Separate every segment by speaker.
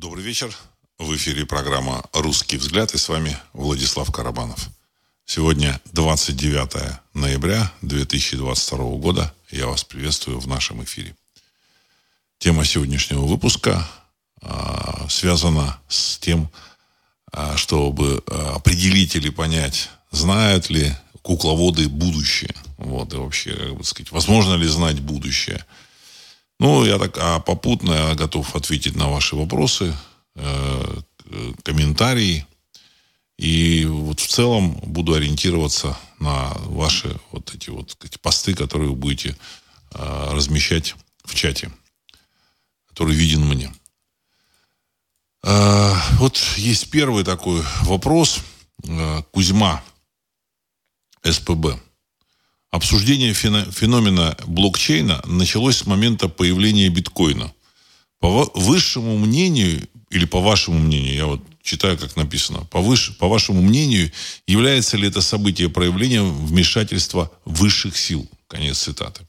Speaker 1: Добрый вечер. В эфире программа «Русский взгляд» и с вами Владислав Карабанов. Сегодня 29 ноября 2022 года. Я вас приветствую в нашем эфире. Тема сегодняшнего выпуска а, связана с тем, а, чтобы а, определить или понять, знают ли кукловоды будущее. Вот, и вообще, как бы сказать, возможно ли знать будущее – ну, я так, а попутно я готов ответить на ваши вопросы, э, комментарии. И вот в целом буду ориентироваться на ваши вот эти вот эти посты, которые вы будете э, размещать в чате, который виден мне. Э, вот есть первый такой вопрос. Э, Кузьма, СПБ. Обсуждение феномена блокчейна началось с момента появления биткоина. По высшему мнению, или по вашему мнению, я вот читаю, как написано, по, выше, по вашему мнению, является ли это событие проявлением вмешательства высших сил? Конец цитаты.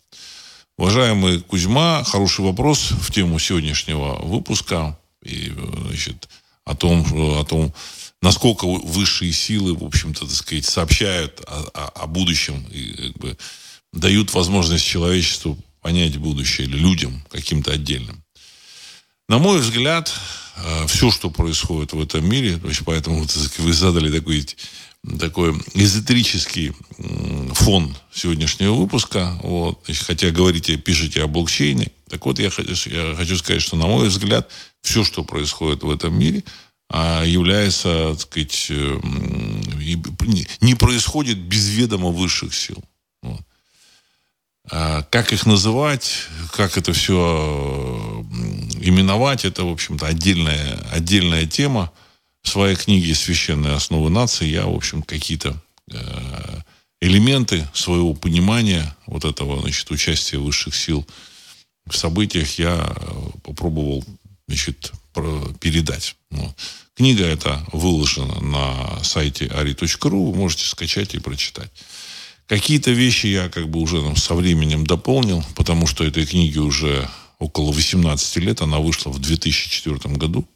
Speaker 1: Уважаемый Кузьма, хороший вопрос в тему сегодняшнего выпуска. И, значит, о том, о том, насколько высшие силы, в общем-то, так сказать, сообщают о, о, о будущем и как бы дают возможность человечеству понять будущее или людям каким-то отдельным. На мой взгляд, э, все, что происходит в этом мире, то есть поэтому вы задали такой, такой эзотерический фон сегодняшнего выпуска, вот, хотя говорите, пишете о блокчейне, так вот я хочу, я хочу сказать, что на мой взгляд, все, что происходит в этом мире – является, так сказать, э, не происходит без ведома высших сил. А как их называть, как это все именовать, это, в общем-то, отдельная, отдельная тема. В своей книге «Священные основы нации» я, в общем, какие-то э, элементы своего понимания вот этого, значит, участия высших сил в событиях я попробовал, значит, передать. Вот. Книга эта выложена на сайте ari.ru, вы можете скачать и прочитать. Какие-то вещи я как бы уже там, со временем дополнил, потому что этой книге уже около 18 лет, она вышла в 2004 году.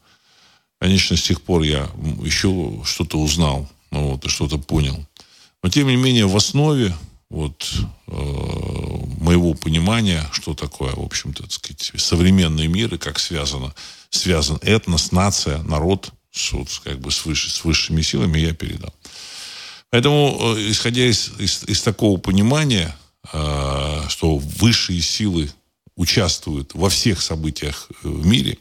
Speaker 1: Конечно, с тех пор я еще что-то узнал, ну, вот, и что-то понял. Но, тем не менее, в основе вот, э, моего понимания, что такое, в общем-то, так сказать, современный мир и как связано, связан этнос, нация, народ с, вот, как бы с, выше, с высшими силами, я передал. Поэтому, э, исходя из, из, из такого понимания, э, что высшие силы участвуют во всех событиях э, в мире,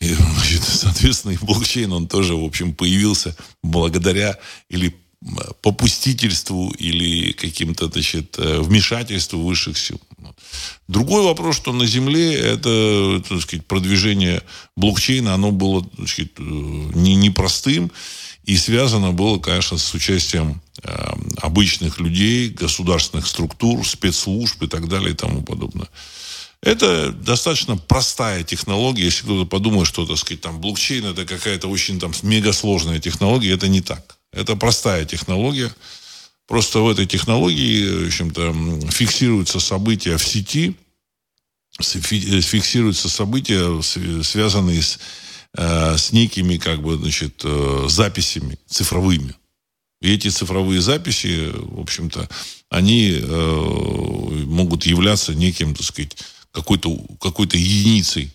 Speaker 1: и, значит, соответственно, и блокчейн, он тоже, в общем, появился благодаря или попустительству или каким-то значит, э, вмешательству высших сил. Другой вопрос, что на Земле это так сказать, продвижение блокчейна, оно было так сказать, э, не, непростым и связано было, конечно, с участием э, обычных людей, государственных структур, спецслужб и так далее и тому подобное. Это достаточно простая технология. Если кто-то подумает, что, так сказать, там блокчейн это какая-то очень там мегасложная технология, это не так. Это простая технология. Просто в этой технологии, в общем-то, фиксируются события в сети, фиксируются события, связанные с, э, с некими, как бы, значит, э, записями цифровыми. И эти цифровые записи, в общем-то, они э, могут являться неким, так сказать, какой-то какой единицей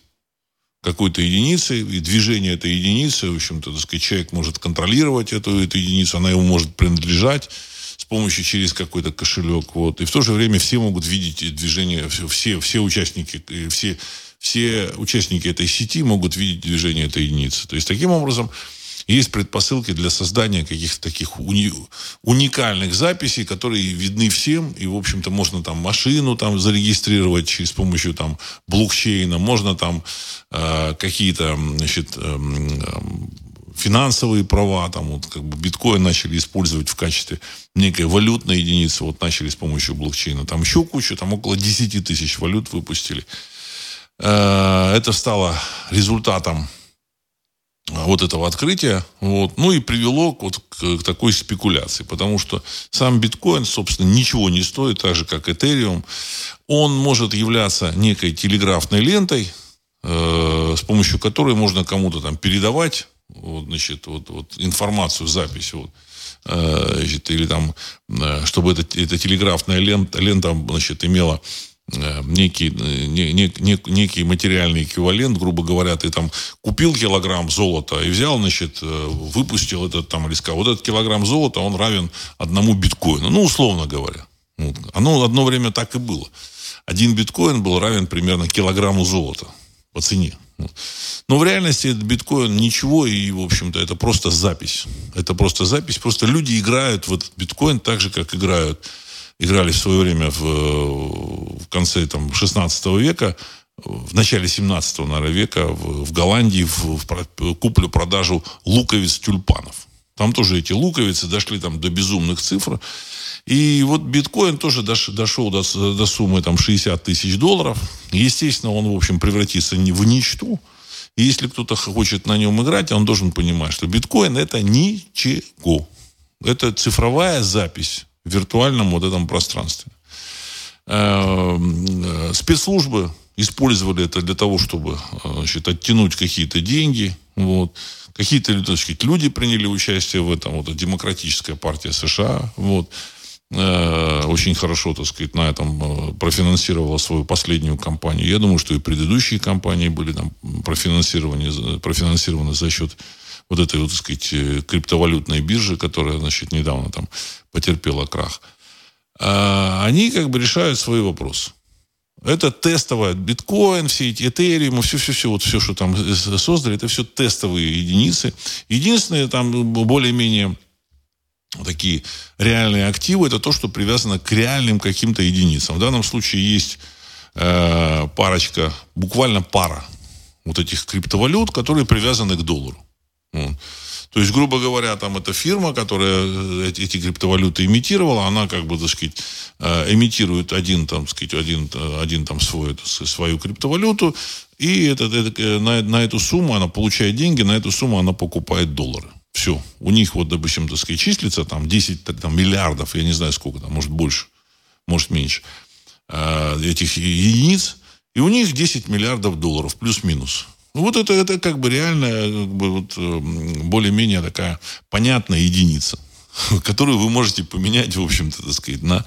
Speaker 1: какой-то единицы, и движение этой единицы, в общем-то, так сказать, человек может контролировать эту, эту единицу, она ему может принадлежать с помощью через какой-то кошелек. Вот. И в то же время все могут видеть движение, все, все участники, все, все участники этой сети могут видеть движение этой единицы. То есть, таким образом, есть предпосылки для создания каких-то таких уни- уникальных записей, которые видны всем, и, в общем-то, можно там машину там зарегистрировать через помощью там блокчейна, можно там э, какие-то, значит, э, финансовые права, там вот как бы биткоин начали использовать в качестве некой валютной единицы, вот начали с помощью блокчейна. Там еще кучу, там около 10 тысяч валют выпустили. Э, это стало результатом вот этого открытия, вот, ну и привело вот к, к такой спекуляции, потому что сам биткоин, собственно, ничего не стоит, так же, как Этериум. Он может являться некой телеграфной лентой, с помощью которой можно кому-то там передавать вот, значит, вот, вот информацию, запись, вот, значит, или там, чтобы эта, эта телеграфная лента, лента значит, имела Э, некий, э, не, не, не, некий материальный эквивалент, грубо говоря, ты там купил килограмм золота и взял, значит, э, выпустил этот там сказал, вот этот килограмм золота, он равен одному биткоину. Ну, условно говоря. Вот. Оно одно время так и было. Один биткоин был равен примерно килограмму золота по цене. Но в реальности этот биткоин ничего, и, в общем-то, это просто запись. Это просто запись. Просто люди играют в этот биткоин так же, как играют играли в свое время в, в конце там, 16 века, в начале 17 наверное, века в, в Голландии в, в куплю-продажу луковиц тюльпанов. Там тоже эти луковицы дошли там до безумных цифр. И вот биткоин тоже дош, дошел до, до суммы там 60 тысяч долларов. Естественно, он, в общем, превратится в ничту. И если кто-то хочет на нем играть, он должен понимать, что биткоин это ничего. Это цифровая запись виртуальном вот этом пространстве. Эм, спецслужбы использовали это для того, чтобы значит, оттянуть какие-то деньги. Вот. Какие-то сказать, люди приняли участие в этом. Вот демократическая партия США. Вот. Э, очень хорошо, так сказать, на этом э, профинансировала свою последнюю кампанию. Я думаю, что и предыдущие кампании были там профинансированы, профинансированы за счет вот этой, вот, так сказать, э, криптовалютной биржи, которая, значит, недавно там потерпела крах, а они как бы решают свои вопросы. Это тестовое. Биткоин, все эти этериумы, все-все-все, вот все, что там создали, это все тестовые единицы. Единственное, там более-менее такие реальные активы, это то, что привязано к реальным каким-то единицам. В данном случае есть э, парочка, буквально пара вот этих криптовалют, которые привязаны к доллару. То есть, грубо говоря, там эта фирма, которая э, эти, криптовалюты имитировала, она как бы, так сказать, э, имитирует один, там, сказать, один, э, один там свой, свою криптовалюту, и это, это, на, на эту сумму она получает деньги, на эту сумму она покупает доллары. Все. У них вот, допустим, так сказать, числится там 10 там, миллиардов, я не знаю сколько там, может больше, может меньше, этих единиц, и у них 10 миллиардов долларов, плюс-минус. Ну, вот это, это как бы реальная, как бы вот, эм, более-менее такая понятная единица, которую вы можете поменять, в общем-то, так сказать, на,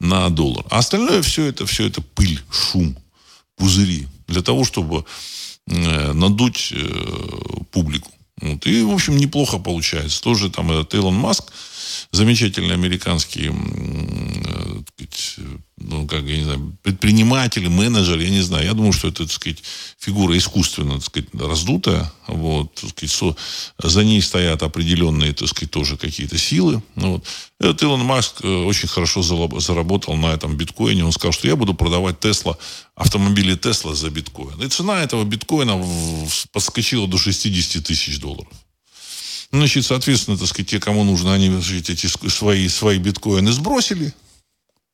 Speaker 1: на доллар. А остальное все это, все это пыль, шум, пузыри. Для того, чтобы э, надуть э, публику. Вот. И, в общем, неплохо получается. Тоже там этот Илон Маск, замечательный американский э, ну, как, я не знаю, предприниматель, менеджер, я не знаю. Я думаю, что это, так сказать, фигура искусственно, так сказать, раздутая. Вот, так сказать, со, за ней стоят определенные, так сказать, тоже какие-то силы. Ну, вот. Этот Илон Маск э, очень хорошо заработал на этом биткоине. Он сказал, что я буду продавать Тесла, автомобили Тесла за биткоин. И цена этого биткоина подскочила до 60 тысяч долларов. Значит, соответственно, так сказать, те, кому нужно, они значит, эти свои, свои биткоины сбросили,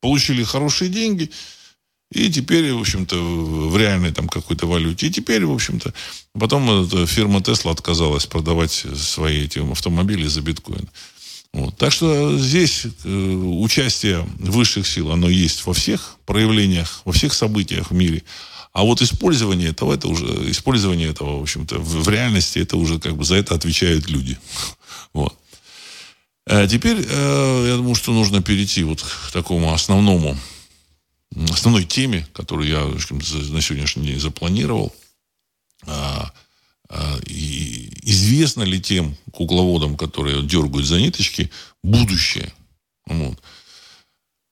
Speaker 1: получили хорошие деньги, и теперь, в общем-то, в реальной там какой-то валюте. И теперь, в общем-то, потом эта фирма Тесла отказалась продавать свои эти автомобили за биткоин. Вот. Так что здесь э, участие высших сил, оно есть во всех проявлениях, во всех событиях в мире. А вот использование этого, это уже, использование этого, в общем-то, в, в реальности, это уже как бы за это отвечают люди. Вот. А теперь, э, я думаю, что нужно перейти вот к такому основному, основной теме, которую я на сегодняшний день запланировал. А, а, и известно ли тем кукловодам, которые дергают за ниточки, будущее? Вот.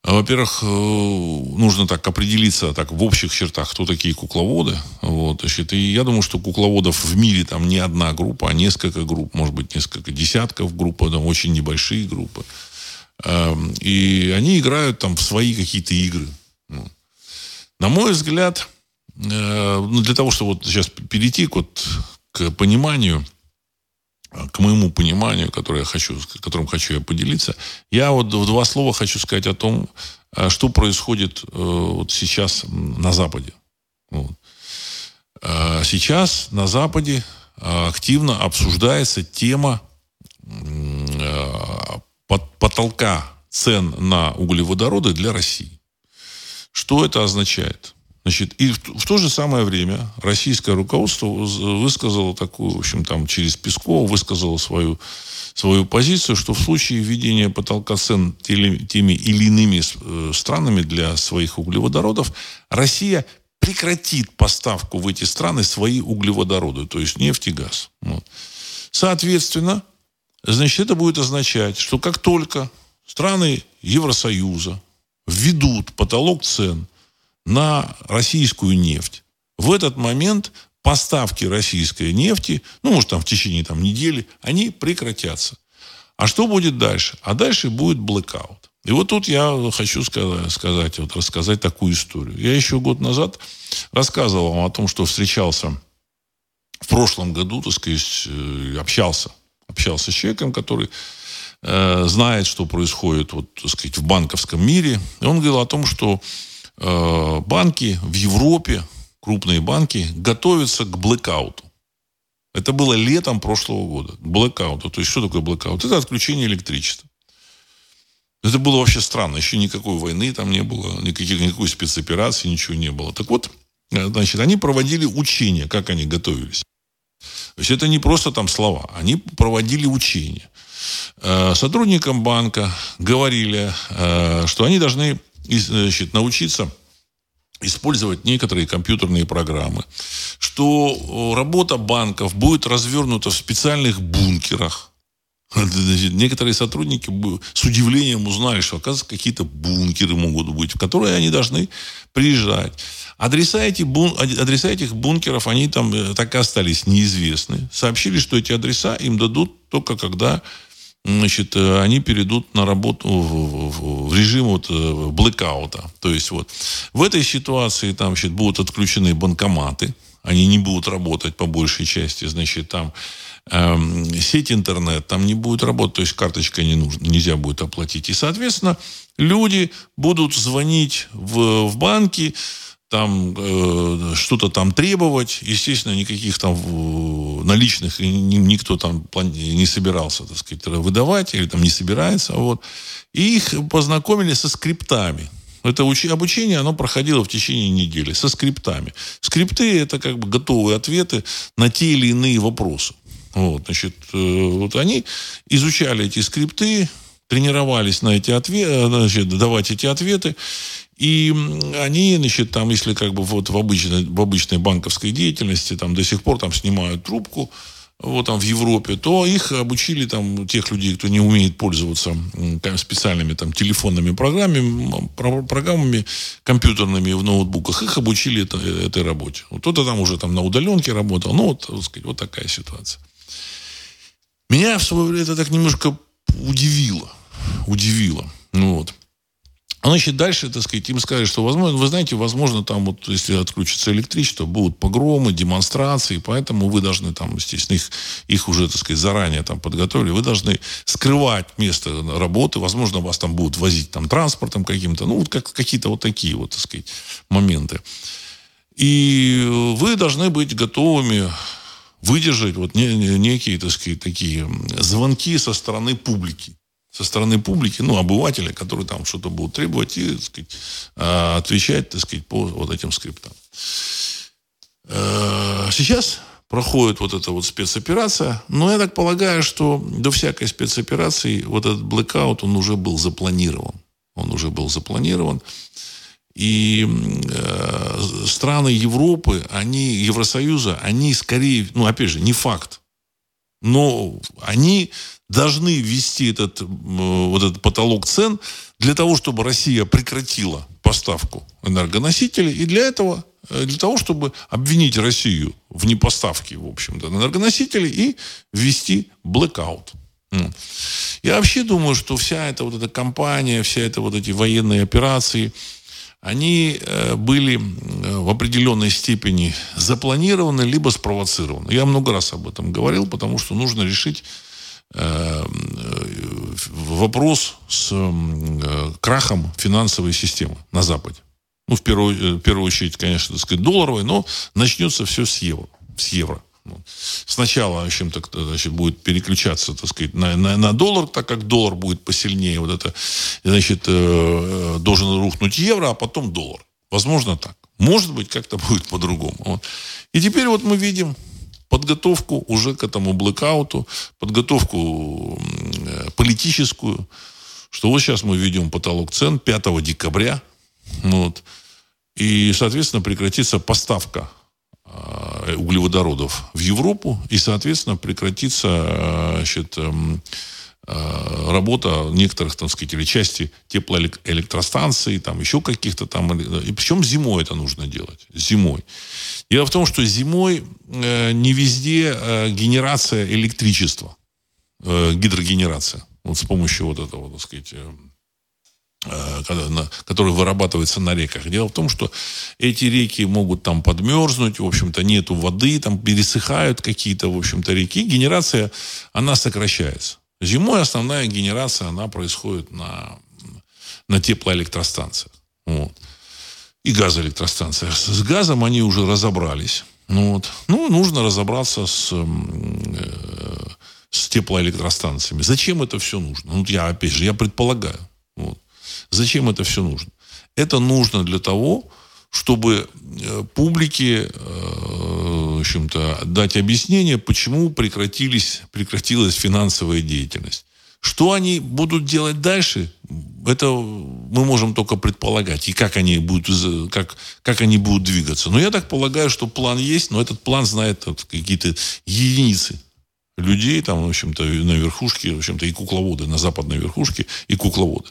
Speaker 1: А, во-первых, э, нужно так определиться так в общих чертах, кто такие кукловоды. Вот, значит, и я думаю, что кукловодов в мире там не одна группа, а несколько групп, может быть, несколько десятков групп, там очень небольшие группы. Эм, и они играют там в свои какие-то игры. Ну, на мой взгляд, э, ну, для того, чтобы вот сейчас перейти вот, к пониманию – к моему пониманию, которое я хочу, которым хочу я поделиться, я вот в два слова хочу сказать о том, э, что происходит э, вот сейчас на Западе. Вот. Э, сейчас на Западе активно обсуждается тема потолка цен на углеводороды для России. Что это означает? Значит, и в, в то же самое время российское руководство высказало такую, в общем, там через Пескова высказало свою, свою позицию, что в случае введения потолка цен теми или иными э, странами для своих углеводородов, Россия прекратит поставку в эти страны свои углеводороды, то есть нефть и газ. Вот. Соответственно, значит, это будет означать, что как только страны Евросоюза введут потолок цен на российскую нефть, в этот момент поставки российской нефти, ну, может, там в течение там, недели, они прекратятся. А что будет дальше? А дальше будет блэкаут. И вот тут я хочу сказать, вот рассказать такую историю. Я еще год назад рассказывал вам о том, что встречался в прошлом году, так сказать, э, общался, общался с человеком, который э, знает, что происходит, вот, так сказать, в банковском мире. И он говорил о том, что банки в Европе, крупные банки, готовятся к блэкауту. Это было летом прошлого года. Блэкауту. То есть, что такое блэкаут? Это отключение электричества. Это было вообще странно. Еще никакой войны там не было, никаких, никакой спецоперации, ничего не было. Так вот, э, значит, они проводили учения, как они готовились. То есть это не просто там слова, они проводили учения. Э, сотрудникам банка говорили, э, что они должны значит, научиться использовать некоторые компьютерные программы, что работа банков будет развернута в специальных бункерах, Некоторые сотрудники с удивлением узнали, что, оказывается, какие-то бункеры могут быть, в которые они должны приезжать. Адреса, эти бун... адреса этих бункеров, они там э, так и остались неизвестны. Сообщили, что эти адреса им дадут только когда значит, э, они перейдут на работу в, режим вот э, блэкаута. То есть вот в этой ситуации там значит, будут отключены банкоматы, они не будут работать по большей части, значит, там Эм, сеть интернет там не будет работать, то есть карточкой не нужно, нельзя будет оплатить. И, соответственно, люди будут звонить в, в банки, там э, что-то там требовать. Естественно, никаких там наличных никто там не собирался, так сказать, выдавать или там не собирается. Вот. И их познакомили со скриптами. Это уч... обучение, оно проходило в течение недели со скриптами. Скрипты – это как бы готовые ответы на те или иные вопросы. Вот, значит, э, вот они изучали эти скрипты, тренировались на эти ответы, значит, давать эти ответы. И они, значит, там, если как бы вот в обычной, в обычной банковской деятельности, там до сих пор там снимают трубку, вот там в Европе, то их обучили там тех людей, кто не умеет пользоваться специальными там телефонными программами, программами компьютерными в ноутбуках, их обучили это, этой работе. Вот кто-то там уже там на удаленке работал, ну вот, так сказать, вот такая ситуация. Меня в свое время это так немножко удивило. Удивило. Ну вот. А значит, дальше, так сказать, им сказали, что, возможно, вы знаете, возможно, там вот, если отключится электричество, будут погромы, демонстрации, поэтому вы должны там, естественно, их, их уже, так сказать, заранее там подготовили, вы должны скрывать место работы, возможно, вас там будут возить там транспортом каким-то, ну, вот как, какие-то вот такие вот, так сказать, моменты. И вы должны быть готовыми выдержать вот некие, так сказать, такие звонки со стороны публики. Со стороны публики, ну, обывателя, которые там что-то будут требовать и, так сказать, а, отвечать, так сказать, по вот этим скриптам. Э, сейчас проходит вот эта вот спецоперация, но я так полагаю, что до всякой спецоперации вот этот блэкаут, он уже был запланирован. Он уже был запланирован. И э, страны Европы, они, Евросоюза, они скорее, ну, опять же, не факт, но они должны ввести этот, вот этот потолок цен для того, чтобы Россия прекратила поставку энергоносителей. И для этого, э, для того, чтобы обвинить Россию в непоставке, в общем-то, энергоносителей и ввести блэкаут. Я вообще думаю, что вся эта вот эта кампания, вся эта вот эти военные операции – они э, были э, в определенной степени запланированы, либо спровоцированы. Я много раз об этом говорил, потому что нужно решить э, вопрос с крахом финансовой системы на Западе. Ну, в первую, в первую очередь, конечно, так сказать, долларовой, но начнется все с евро. С евро. Ну, сначала, в общем-то, значит, будет переключаться, так сказать, на, на, на доллар, так как доллар будет посильнее, вот это, значит, э, должен рухнуть евро, а потом доллар. Возможно так. Может быть, как-то будет по-другому. Вот. И теперь вот мы видим подготовку уже к этому блэкауту, подготовку э, политическую, что вот сейчас мы введем потолок цен 5 декабря, вот, и, соответственно, прекратится поставка э, углеводородов в Европу, и, соответственно, прекратится э, значит, эм, работа некоторых, так сказать, или части теплоэлектростанций, там еще каких-то там. И причем зимой это нужно делать. Зимой. Дело в том, что зимой э, не везде э, генерация электричества, э, гидрогенерация. Вот с помощью вот этого, так сказать, э, на, который вырабатывается на реках. Дело в том, что эти реки могут там подмерзнуть, в общем-то, нету воды, там пересыхают какие-то, в общем-то, реки. Генерация, она сокращается. Зимой основная генерация, она происходит на, на теплоэлектростанциях. Вот и газоэлектростанциях. С газом они уже разобрались. Ну, вот. ну нужно разобраться с, э, с теплоэлектростанциями. Зачем это все нужно? Ну, я, опять же, я предполагаю. Вот. Зачем это все нужно? Это нужно для того, чтобы э, публике, э, в общем-то, дать объяснение, почему прекратились, прекратилась финансовая деятельность. Что они будут делать дальше, это мы можем только предполагать. И как они будут, как, как они будут двигаться. Но я так полагаю, что план есть, но этот план знает какие-то единицы людей, там, в общем-то, на верхушке, в общем-то, и кукловоды, на западной верхушке, и кукловоды.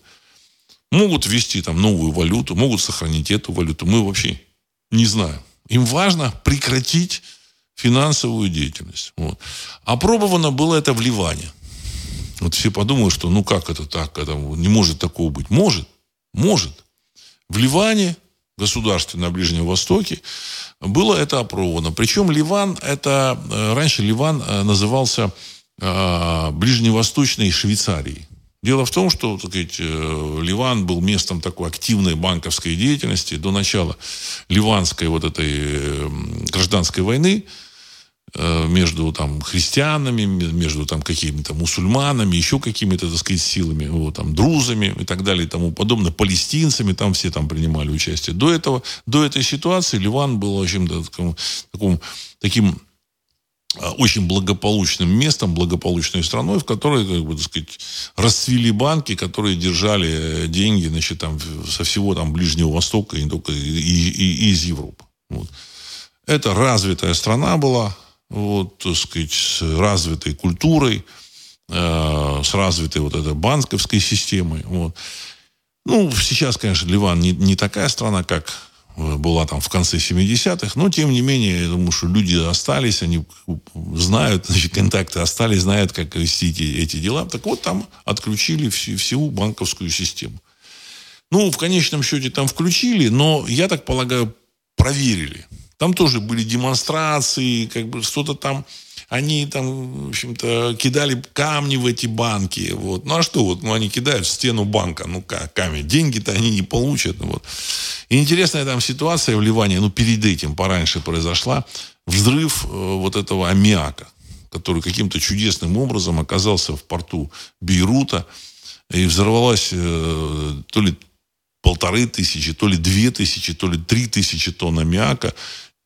Speaker 1: Могут ввести там новую валюту, могут сохранить эту валюту. Мы вообще не знаем. Им важно прекратить финансовую деятельность. Вот. Опробовано было это в Ливане. Вот все подумают, что ну как это так, это не может такого быть. Может, может. В Ливане, государстве на Ближнем Востоке, было это опробовано. Причем Ливан, это э, раньше Ливан э, назывался э, Ближневосточной Швейцарией. Дело в том, что так сказать, Ливан был местом такой активной банковской деятельности до начала ливанской вот этой гражданской войны. Э, между там христианами, между там какими-то мусульманами, еще какими-то, так сказать, силами, вот, там, друзами и так далее и тому подобное, палестинцами, там все там принимали участие. До этого, до этой ситуации Ливан был, в общем-то, таким, таким, таким очень благополучным местом, благополучной страной, в которой, как бы, так сказать, расцвели банки, которые держали деньги, значит, там, со всего там Ближнего Востока, и не только и, и, и из Европы. Вот. Это развитая страна была, вот, так сказать, с развитой культурой, э, с развитой вот этой банковской системой. Вот. Ну, сейчас, конечно, Ливан не, не такая страна, как была там в конце 70-х, но тем не менее, я думаю, что люди остались, они знают, значит, контакты остались, знают, как вести эти, эти дела. Так вот, там отключили всю, всю банковскую систему. Ну, в конечном счете там включили, но, я так полагаю, проверили. Там тоже были демонстрации, как бы что-то там они там, в общем-то, кидали камни в эти банки. Вот. Ну а что, вот, ну они кидают в стену банка, ну как, камень. Деньги-то они не получат. Вот. И интересная там ситуация в Ливане, ну перед этим, пораньше произошла, взрыв э, вот этого аммиака, который каким-то чудесным образом оказался в порту Бейрута, и взорвалась э, то ли полторы тысячи, то ли две тысячи, то ли три тысячи тонн аммиака.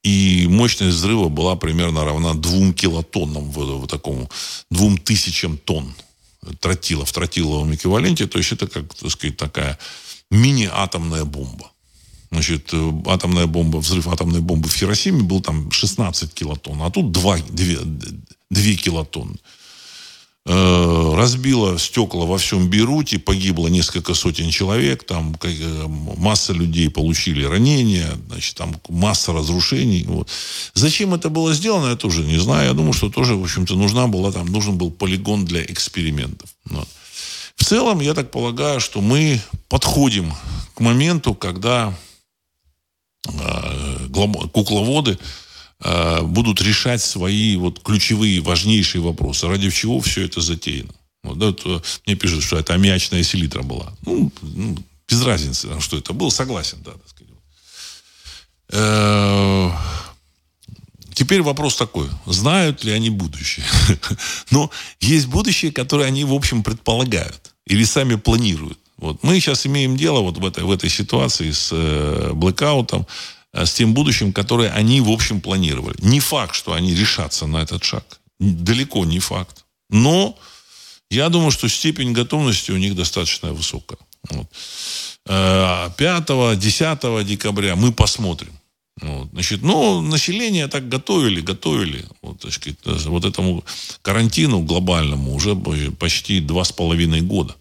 Speaker 1: И мощность взрыва была примерно равна двум килотоннам, в, в такому, двум тысячам тонн тротила в тротиловом эквиваленте. То есть это, как так сказать, такая мини-атомная бомба. Значит, э, атомная бомба, взрыв атомной бомбы в Хиросиме был там 16 килотонн, а тут 2, 2, 2 килотонны. Э, разбила стекла во всем Бейруте, погибло несколько сотен человек, там э, масса людей получили ранения, значит, там масса разрушений. Вот. Зачем это было сделано, я тоже не знаю. Я думаю, что тоже, в общем-то, нужна была, там, нужен был полигон для экспериментов. Вот. В целом, я так полагаю, что мы подходим к моменту, когда э, кукловоды будут решать свои вот ключевые, важнейшие вопросы. Ради чего все это затеяно. Вот, да, вот, э, мне пишут, что это аммиачная селитра была. Ну, ну, без разницы, что это было, согласен, да, так сказать. Э, теперь вопрос такой, знают ли они будущее? Но есть будущее, которое они, в общем, предполагают или сами планируют. Вот. Мы сейчас имеем дело вот в этой, в этой ситуации с э, блэкаутом, э, с тем будущим, которое они, в общем, планировали. Не факт, что они решатся на этот шаг. Далеко не факт. Но я думаю, что степень готовности у них достаточно высокая. Вот. 5-10 э, декабря мы посмотрим. Вот, значит, ну, население так готовили, готовили вот, так сказать, вот этому карантину глобальному уже почти два с половиной года.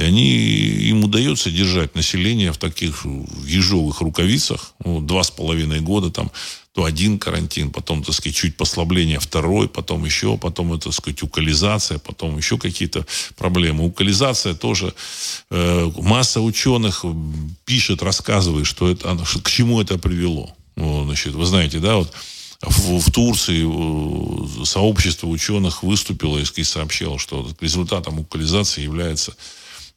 Speaker 1: И они, им удается держать население в таких ежовых рукавицах ну, два с половиной года, там, то один карантин, потом, так сказать, чуть послабление, второй, потом еще, потом, так сказать, укализация, потом еще какие-то проблемы. Укализация тоже, э, масса ученых пишет, рассказывает, что это, к чему это привело. Ну, значит, вы знаете, да, вот в, в Турции э, сообщество ученых выступило и сообщило, что результатом укализации является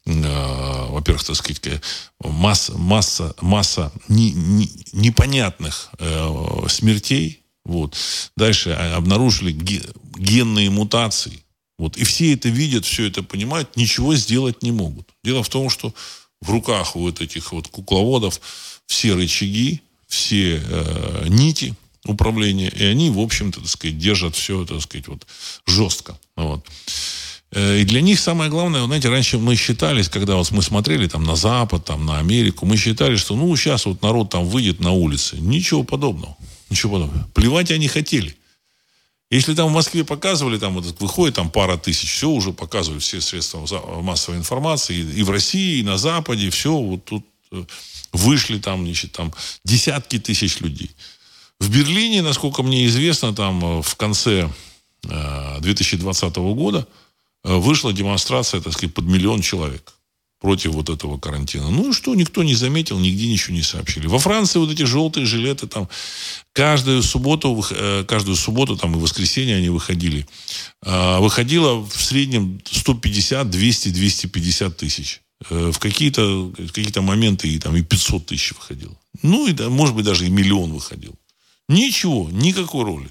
Speaker 1: во-первых, так сказать, масса, масса, масса не, не, непонятных э, смертей. Вот. Дальше обнаружили генные мутации. Вот. И все это видят, все это понимают, ничего сделать не могут. Дело в том, что в руках вот этих вот кукловодов все рычаги, все э, нити управления, и они, в общем-то, так сказать, держат все, так сказать, вот жестко. Вот. Э, и для них самое главное, знаете, раньше мы считались, когда вот мы смотрели там на Запад, там на Америку, мы считали, что ну сейчас вот народ там выйдет на улицы. Ничего подобного. Ничего подобного. Плевать они хотели. Если там в Москве показывали, там вот выходит там пара тысяч, все уже показывают все средства массовой информации, и в России, и на Западе, все вот тут э, вышли там, значит, там десятки тысяч людей. В Берлине, насколько мне известно, там э, в конце 2020 э, года вышла демонстрация, так сказать, под миллион человек против вот этого карантина. Ну и что, никто не заметил, нигде ничего не сообщили. Во Франции вот эти желтые жилеты там каждую субботу, каждую субботу там и воскресенье они выходили. Выходило в среднем 150, 200, 250 тысяч. Э, в какие-то какие моменты и, там, и 500 тысяч выходил. Ну, и, может быть, даже и миллион выходил. Ничего, никакой роли.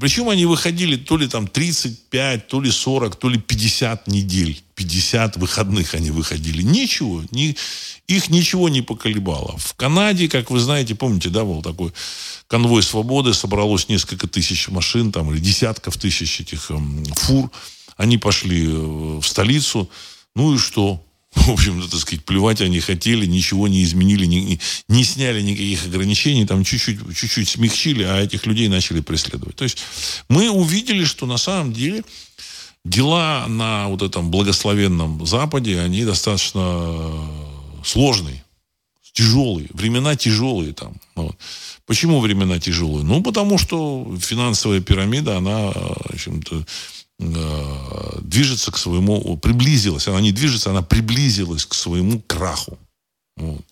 Speaker 1: Причем они выходили то ли там 35, то ли 40, то ли 50 недель. 50 выходных они выходили. Ничего. Ни, их ничего не поколебало. В Канаде, как вы знаете, помните, да, был такой конвой свободы, собралось несколько тысяч машин, там, или десятков тысяч этих эм, фур. Они пошли э, в столицу. Ну и что? в общем-то, так сказать, плевать они хотели, ничего не изменили, не, не сняли никаких ограничений, там чуть-чуть, чуть-чуть смягчили, а этих людей начали преследовать. То есть мы увидели, что на самом деле дела на вот этом благословенном Западе, они достаточно сложные, тяжелые, времена тяжелые там. Вот. Почему времена тяжелые? Ну, потому что финансовая пирамида, она, в общем-то, Э, движется к своему, приблизилась, она не движется, она приблизилась к своему краху. Вот.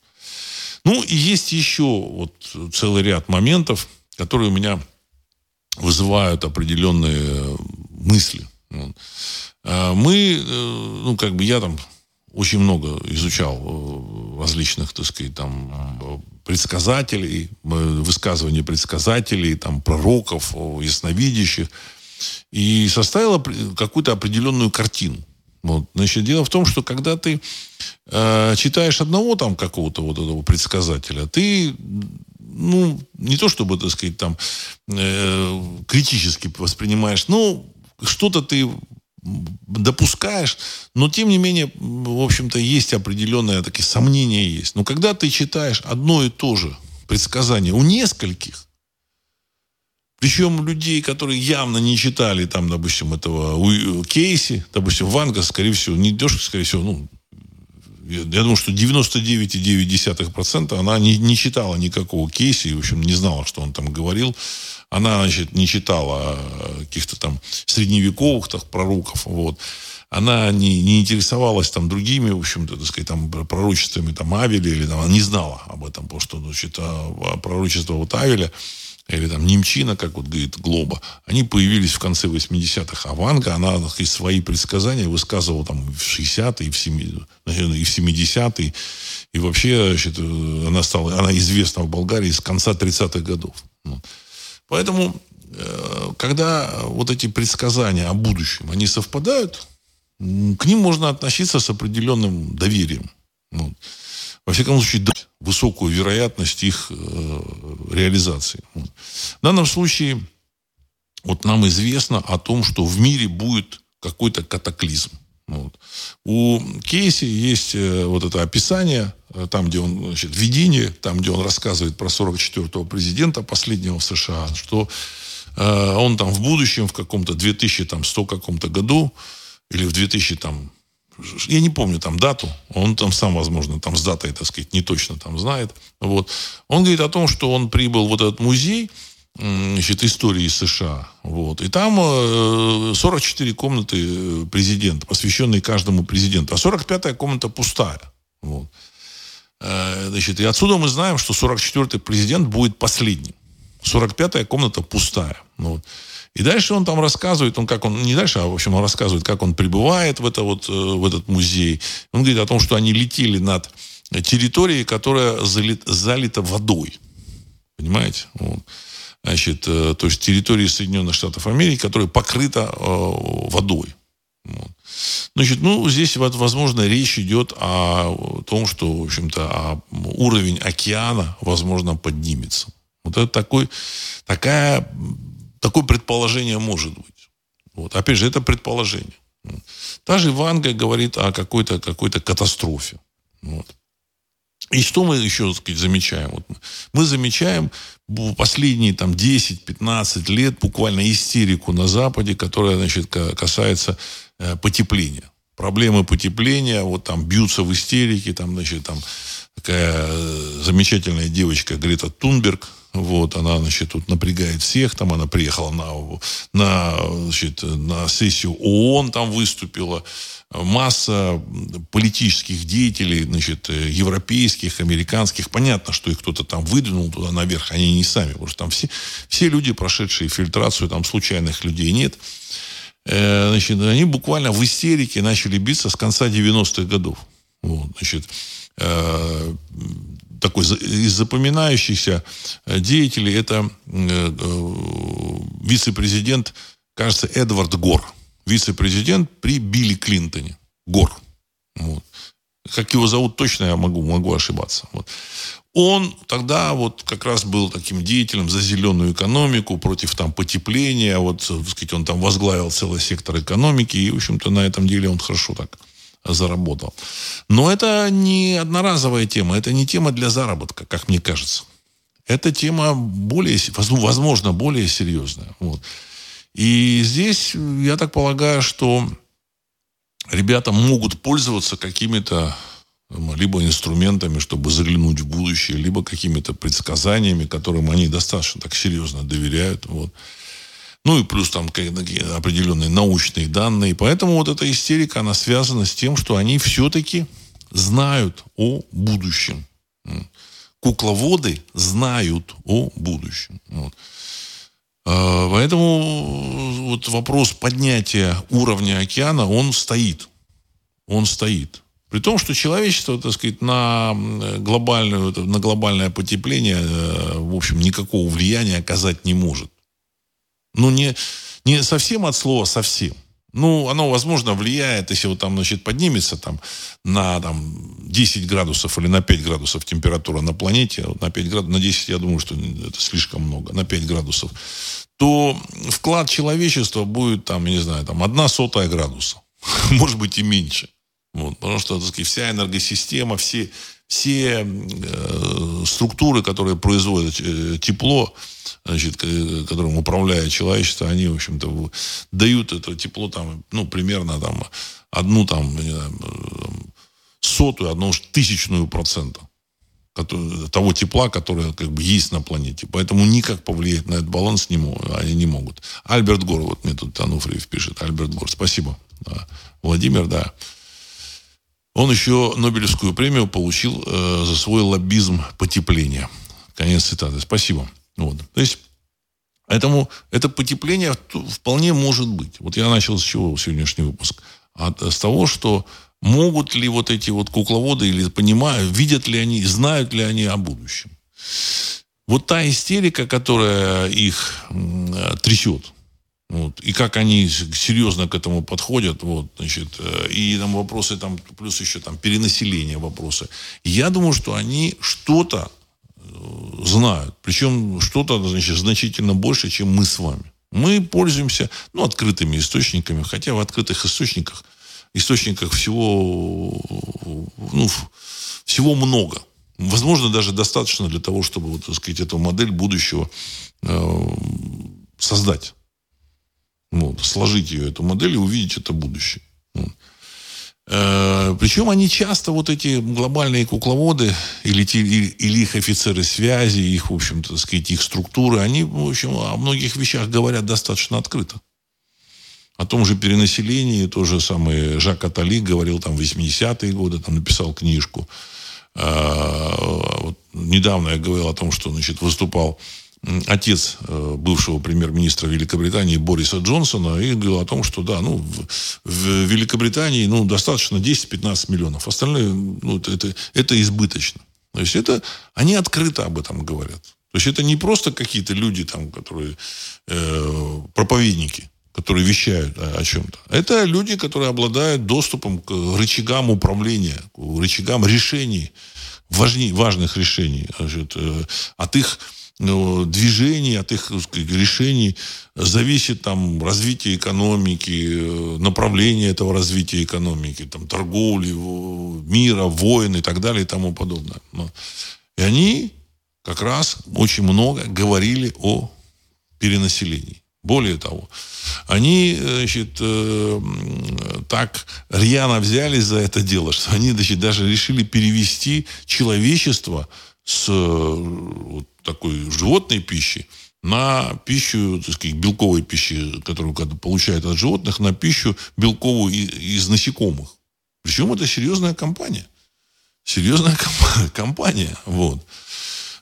Speaker 1: Ну, и есть еще вот целый ряд моментов, которые у меня вызывают определенные мысли. Вот. Э, мы, э, ну, как бы я там очень много изучал различных, так сказать, там, предсказателей, высказывания предсказателей, там, пророков, ясновидящих – и составила какую-то определенную картину. Вот. Значит, дело в том, что когда ты э, читаешь одного там какого-то вот этого предсказателя, ты ну, не то чтобы, так сказать, там э, критически воспринимаешь, ну, что-то ты допускаешь, но тем не менее, в общем-то, есть определенные такие сомнения есть. Но когда ты читаешь одно и то же предсказание у нескольких, причем людей, которые явно не читали, там, допустим, этого Кейси, допустим, Ванга, скорее всего, не дешево, скорее всего, ну, я, я думаю, что 99,9% она не, не читала никакого Кейси, в общем, не знала, что он там говорил. Она, значит, не читала каких-то там средневековых так, пророков, вот. Она не, не интересовалась там другими, в общем-то, так сказать, там пророчествами там Авеля, или там, она не знала об этом, потому что, значит, а, пророчество вот Авеля, или там Немчина, как вот говорит Глоба, они появились в конце 80-х. А Ванга, она сказать, свои предсказания высказывала там в 60-е, и в 70-е. И вообще, значит, она стала, она известна в Болгарии с конца 30-х годов. Поэтому, э, когда вот эти предсказания о будущем, они совпадают, к ним можно относиться с определенным доверием. Во всяком случае, дать высокую вероятность их э, реализации. В данном случае вот нам известно о том, что в мире будет какой-то катаклизм. Вот. У Кейси есть э, вот это описание, э, там, где он, значит, видение, там, где он рассказывает про 44-го президента последнего в США, что э, он там в будущем, в каком-то 2100 каком-то году, или в 2000 там, я не помню там дату, он там сам, возможно, там с датой, так сказать, не точно там знает. Вот. Он говорит о том, что он прибыл в этот музей, значит, истории США. Вот. И там 44 э, комнаты э, президента, посвященные каждому президенту. А 45-я комната пустая. Вот. Э, значит, и отсюда мы знаем, что 44-й президент будет последним. 45-я комната пустая. Вот. И дальше он там рассказывает, он как он, не дальше, а в общем он рассказывает, как он прибывает в, это вот, в этот музей. Он говорит о том, что они летели над территорией, которая залит, залита водой. Понимаете? Вот значит, э, то есть территории Соединенных Штатов Америки, которая покрыта э, водой. Вот. Значит, ну, здесь, возможно, речь идет о том, что, в общем-то, уровень океана, возможно, поднимется. Вот это такой, такая, такое предположение может быть. Вот. Опять же, это предположение. Та же Ванга говорит о какой-то какой катастрофе. Вот. И что мы еще, так сказать, замечаем? Вот мы замечаем последние там 10-15 лет буквально истерику на Западе, которая, значит, касается э, потепления. Проблемы потепления, вот там бьются в истерике, там, значит, там такая э, замечательная девочка Грета Тунберг, вот, она, значит, тут напрягает всех, там она приехала на, на, значит, на сессию ООН, там выступила, масса политических деятелей, значит, европейских, американских. Понятно, что их кто-то там выдвинул туда наверх, они не сами, потому что там все, все люди, прошедшие фильтрацию, там случайных людей нет. Э, значит, они буквально в истерике начали биться с конца 90-х годов. Вот, значит, э, такой из запоминающихся деятелей это э, вице-президент, кажется, Эдвард Гор вице-президент при Билли Клинтоне. Гор. Вот. Как его зовут точно, я могу, могу ошибаться. Вот. Он тогда вот как раз был таким деятелем за зеленую экономику, против там потепления. Вот, так сказать, он там возглавил целый сектор экономики. И, в общем-то, на этом деле он хорошо так заработал. Но это не одноразовая тема. Это не тема для заработка, как мне кажется. Это тема более, возможно, более серьезная. Вот. И здесь, я так полагаю, что ребята могут пользоваться какими-то либо инструментами, чтобы заглянуть в будущее, либо какими-то предсказаниями, которым они достаточно так серьезно доверяют. Вот. Ну и плюс там определенные научные данные. Поэтому вот эта истерика, она связана с тем, что они все-таки знают о будущем. Кукловоды знают о будущем. Вот. А, поэтому вот вопрос поднятия уровня океана, он стоит. Он стоит. При том, что человечество, так сказать, на, глобальную, на глобальное потепление, э, в общем, никакого влияния оказать не может. Ну, не, не совсем от слова совсем. Ну, оно, возможно, влияет, если вот там, значит, поднимется там на там, 10 градусов или на 5 градусов температура на планете, вот на 5 градусов, на 10, я думаю, что это слишком много, на 5 градусов, то вклад человечества будет там, я не знаю, там одна сотая градуса. Может быть и меньше. Вот, потому что, так сказать, вся энергосистема, все, все э, структуры, которые производят э, тепло, значит, которым управляет человечество, они, в общем-то, дают это тепло там, ну, примерно там одну там, знаю, сотую, одну тысячную процента того тепла, которое как бы есть на планете. Поэтому никак повлиять на этот баланс не они не могут. Альберт Гор, вот мне тут Ануфриев пишет, Альберт Гор, спасибо. Да. Владимир, да. Он еще Нобелевскую премию получил э, за свой лоббизм потепления. Конец цитаты. Спасибо. Вот. То есть, поэтому это потепление вполне может быть. Вот я начал с чего сегодняшний выпуск? От, с того, что могут ли вот эти вот кукловоды, или понимают, видят ли они, знают ли они о будущем. Вот та истерика, которая их трясет, Вот. И как они серьезно к этому подходят, вот, значит, э, и там вопросы, там, плюс еще там перенаселение вопросы. Я думаю, что они что-то э, знают. Причем что-то, значит, значительно больше, чем мы с вами. Мы пользуемся, ну, открытыми источниками, хотя в открытых источниках, источниках всего, ну, всего много. Возможно, даже достаточно для того, чтобы, вот, так сказать, эту модель будущего э, создать. Вот, сложить ее, эту модель, и увидеть это будущее. Вот. Э, причем они часто, вот эти глобальные кукловоды, или, или, их офицеры связи, их, в общем-то, так сказать, их структуры, они, в общем, о многих вещах говорят достаточно открыто. О том же перенаселении, то же самое Жак Атали говорил там в 80-е годы, там написал книжку. А, вот недавно я говорил о том, что, значит, выступал отец э, бывшего премьер-министра Великобритании Бориса Джонсона и говорил о том, что да, ну, в, Великобритании ну, достаточно 10-15 миллионов. Остальное ну, это, это избыточно. То есть это, они открыто об этом говорят. То есть это не просто какие-то люди, там, которые э, проповедники, которые вещают о, о чем-то. Это люди, которые обладают доступом к рычагам управления, к рычагам решений, важней, важных решений. Значит, э, от их движений, от их решений зависит там развитие экономики, э, направление этого развития экономики, там торговли, мира, войны и так далее и тому подобное. И они как раз очень много говорили о перенаселении. Более того, они значит, э, так рьяно взялись за это дело, что они значит, даже решили перевести человечество с вот, такой животной пищи на пищу, так сказать, белковой пищи, которую получают от животных, на пищу белковую из насекомых. Причем это серьезная компания. Серьезная компания. Вот.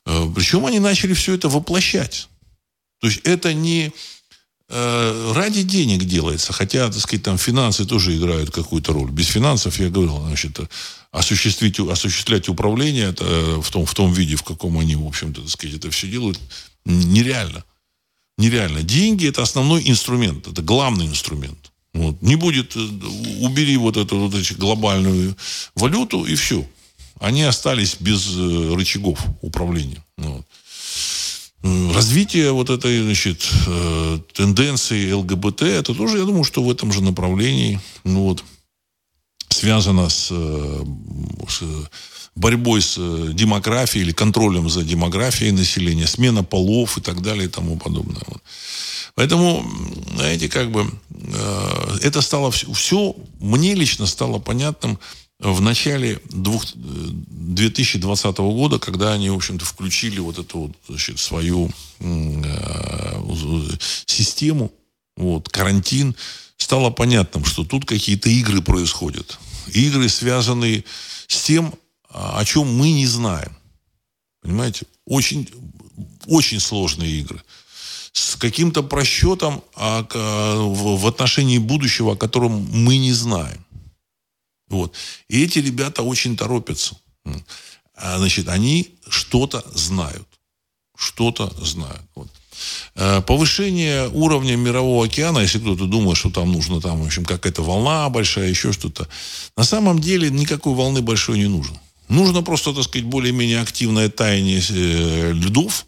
Speaker 1: Э, Причем они начали все это воплощать. То есть это не Э, ради денег делается, хотя, так сказать, там финансы тоже играют какую-то роль. Без финансов, я говорил, значит, осуществить, осуществлять управление это, э, в, том, в том виде, в каком они, в общем-то, так сказать, это все делают, нереально. Нереально. Деньги – это основной инструмент, это главный инструмент. Вот. Не будет, э, убери вот эту вот эту глобальную валюту, и все. Они остались без рычагов управления. Вот развитие вот этой, значит, э, тенденции ЛГБТ, это тоже, я думаю, что в этом же направлении, ну вот, связано с, э, с борьбой с э, демографией или контролем за демографией населения, смена полов и так далее и тому подобное. Вот. Поэтому, знаете, как бы это стало все, все мне лично стало понятным в начале 2020 года, когда они, в общем-то, включили вот эту вот, значит, свою э, систему, вот, карантин, стало понятным, что тут какие-то игры происходят. Игры, связанные с тем, о чем мы не знаем. Понимаете? Очень, очень сложные игры. С каким-то просчетом а, в отношении будущего, о котором мы не знаем. Вот. И эти ребята очень торопятся. А, значит, они что-то знают. Что-то знают. Вот. Э, повышение уровня мирового океана, если кто-то думает, что там нужно там, в общем, какая-то волна большая, еще что-то. На самом деле никакой волны большой не нужно. Нужно просто, так сказать, более-менее активное таяние э, льдов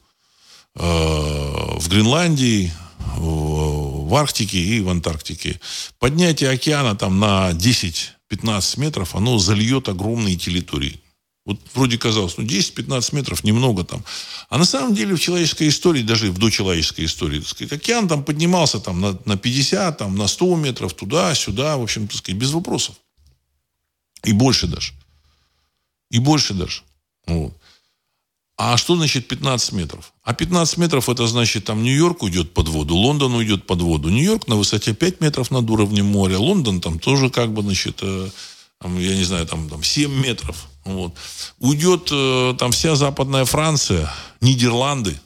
Speaker 1: э, в Гренландии, в Арктике и в Антарктике. Поднятие океана там на 10 15 метров, оно зальет огромные территории. Вот вроде казалось, ну 10-15 метров немного там. А на самом деле в человеческой истории, даже в дочеловеческой истории, так сказать, океан там поднимался там, на, на 50, там, на 100 метров, туда-сюда, в общем, так сказать, без вопросов. И больше даже. И больше даже. Вот. А что значит 15 метров? А 15 метров это значит там Нью-Йорк уйдет под воду, Лондон уйдет под воду. Нью-Йорк на высоте 5 метров над уровнем моря, Лондон там тоже как бы, значит, э, там, я не знаю, там, там 7 метров. Вот. Уйдет э, там вся западная Франция, Нидерланды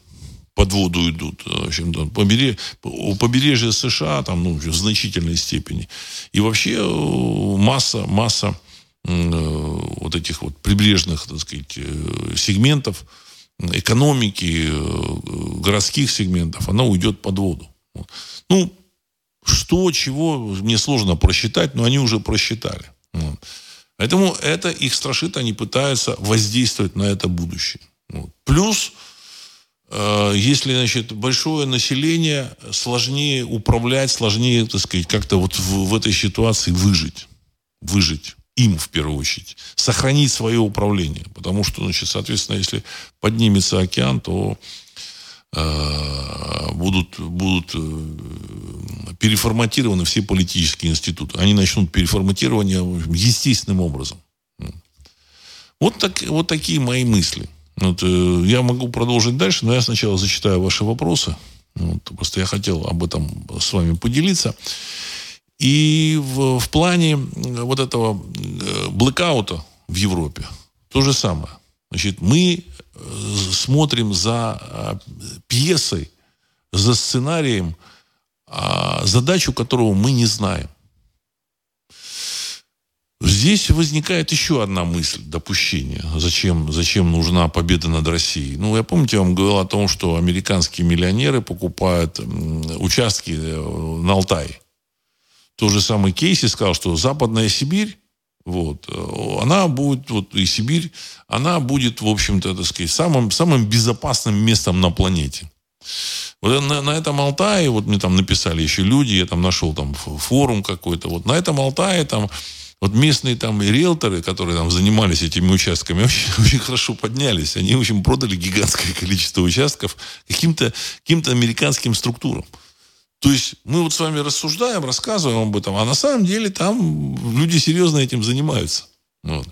Speaker 1: под воду идут. В общем, там, побережье, побережье США там, ну, в значительной степени. И вообще э, масса, масса Э, вот этих вот прибрежных, так сказать, э, сегментов экономики, э, городских сегментов, она уйдет под воду. Ну, Что, чего, мне сложно просчитать, но они уже просчитали. Поэтому это их страшит, они пытаются воздействовать на это будущее. Плюс, э, если, значит, большое население, сложнее управлять, сложнее, так сказать, как-то вот в, в этой ситуации выжить. Выжить им в первую очередь. Сохранить свое управление. Потому что, значит, соответственно, если поднимется океан, то Э, будут, будут э, переформатированы все политические институты. Они начнут переформатирование естественным образом. Вот, так, вот такие мои мысли. Вот, э, я могу продолжить дальше, но я сначала зачитаю ваши вопросы. Вот, просто я хотел об этом с вами поделиться. И в, в плане вот этого блэкаута в Европе то же самое. Значит, мы смотрим за а, пьесой, за сценарием, а, задачу которого мы не знаем. Здесь возникает еще одна мысль, допущение. Зачем, зачем нужна победа над Россией? Ну, я помните, я вам говорил о том, что американские миллионеры покупают участки э, на Алтае. Тот же самый Кейси сказал, что Западная Сибирь вот. Она будет, вот и Сибирь, она будет, в общем-то, так сказать, самым, самым безопасным местом на планете. Вот на, на этом Алтае, вот мне там написали еще люди, я там нашел там форум какой-то, вот на этом Алтае там вот местные там риэлторы, которые там занимались этими участками, очень, очень хорошо поднялись. Они, в общем, продали гигантское количество участков каким-то каким американским структурам. То есть мы вот с вами рассуждаем, рассказываем об этом, а на самом деле там люди серьезно этим занимаются. Вот.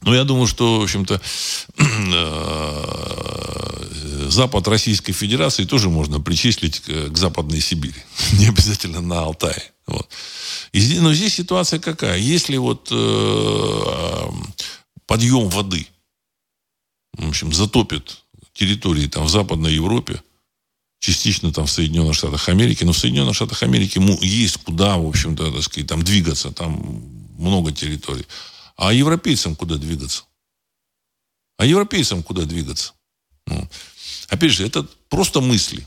Speaker 1: Но я думаю, что, в общем-то, э, Запад Российской Федерации тоже можно причислить к, к Западной Сибири. Не обязательно на Алтае. Вот. Но здесь ситуация какая? Если вот э, подъем воды, в общем, затопит территории там в Западной Европе, частично там в Соединенных Штатах Америки, но в Соединенных Штатах Америки есть куда, в общем-то, так сказать, там двигаться, там много территорий. А европейцам куда двигаться? А европейцам куда двигаться? Ну, опять же, это просто мысли.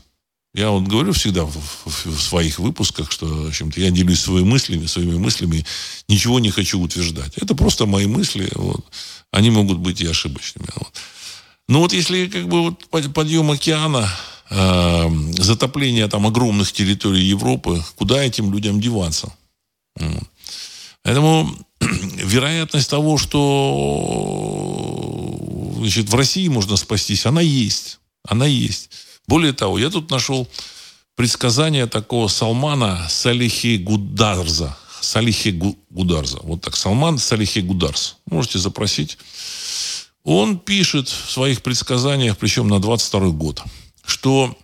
Speaker 1: Я вот говорю всегда в, в, в своих выпусках, что, в общем-то, я делюсь своими мыслями, своими мыслями, ничего не хочу утверждать. Это просто мои мысли, вот. Они могут быть и ошибочными. Вот. Но вот если как бы вот подъем океана э, затопление там огромных территорий Европы, куда этим людям деваться? Поэтому вероятность того, что значит, в России можно спастись, она есть. Она есть. Более того, я тут нашел предсказание такого Салмана Салихи Гударза. Салихи Гударза. Вот так. Салман Салихи Гударс. Можете запросить. Он пишет в своих предсказаниях, причем на 22 год что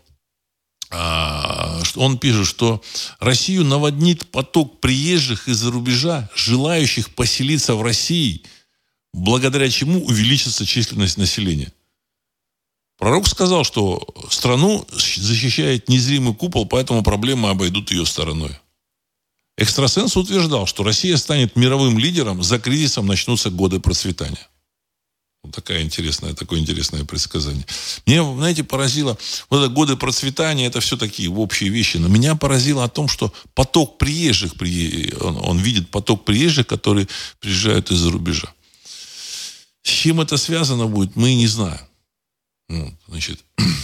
Speaker 1: а, он пишет, что Россию наводнит поток приезжих из-за рубежа, желающих поселиться в России, благодаря чему увеличится численность населения. Пророк сказал, что страну защищает незримый купол, поэтому проблемы обойдут ее стороной. Экстрасенс утверждал, что Россия станет мировым лидером, за кризисом начнутся годы процветания. Вот такая интересная, такое интересное предсказание. Мне, знаете, поразило, вот это годы процветания, это все такие общие вещи, но меня поразило о том, что поток приезжих, он, он видит поток приезжих, которые приезжают из-за рубежа. С чем это связано будет, мы не знаем. Вот, значит,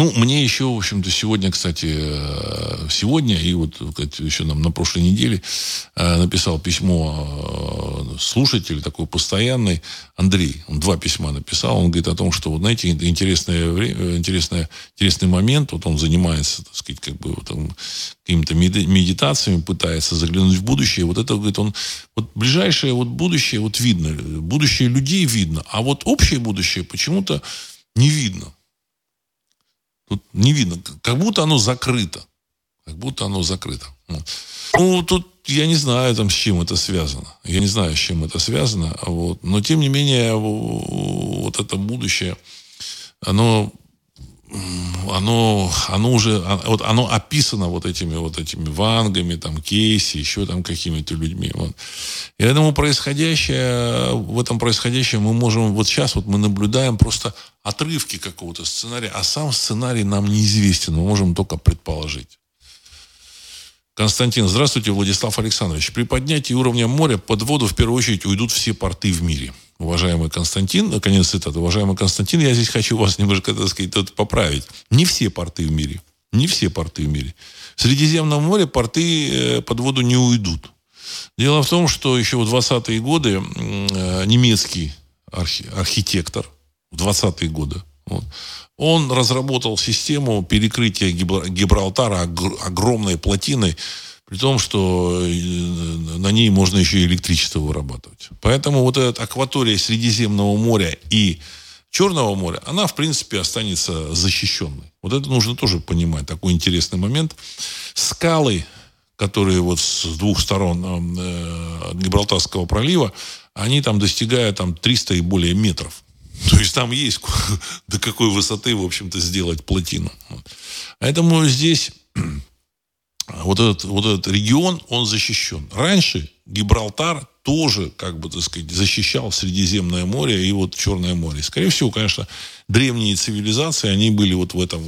Speaker 1: ну, мне еще, в общем-то, сегодня, кстати, э, сегодня и вот еще нам на прошлой неделе э, написал письмо э, слушатель такой постоянный, Андрей. Он два письма написал. Он говорит о том, что, вот, знаете, интересное интересное, интересный момент. Вот он занимается, так сказать, как бы вот, какими-то медитациями, пытается заглянуть в будущее. Вот это, говорит, он, вот ближайшее вот будущее вот видно. Будущее людей видно. А вот общее будущее почему-то не видно. Тут не видно, как будто оно закрыто. Как будто оно закрыто. Ну, тут я не знаю, там, с чем это связано. Я не знаю, с чем это связано. Вот. Но, тем не менее, вот это будущее, оно оно, оно уже, а, вот оно описано вот этими вот этими вангами, там, Кейси, еще там какими-то людьми. Вот. И этому происходящее, в этом происходящем мы можем, вот сейчас вот мы наблюдаем просто отрывки какого-то сценария, а сам сценарий нам неизвестен, мы можем только предположить. Константин, здравствуйте, Владислав Александрович. При поднятии уровня моря под воду в первую очередь уйдут все порты в мире. Уважаемый Константин, конец цитаты. Уважаемый Константин, я здесь хочу вас немножко, так сказать, тут поправить. Не все порты в мире. Не все порты в мире. В Средиземном море порты э, под воду не уйдут. Дело в том, что еще в 20-е годы э, немецкий архи- архитектор, в 20-е годы, вот, он разработал систему перекрытия Гибралтара огромной плотиной, при том, что э, на ней можно еще и электричество вырабатывать. Поэтому вот эта акватория Средиземного моря и Черного моря, она, в принципе, останется защищенной. Вот это нужно тоже понимать, такой интересный момент. Скалы, которые вот с двух сторон э, Гибралтарского пролива, они там достигают там 300 и более метров. То есть там есть до какой высоты, в общем-то, сделать плотину. Поэтому здесь вот этот, вот этот регион, он защищен. Раньше Гибралтар тоже, как бы, так сказать, защищал Средиземное море и вот Черное море. Скорее всего, конечно, древние цивилизации, они были вот в этом,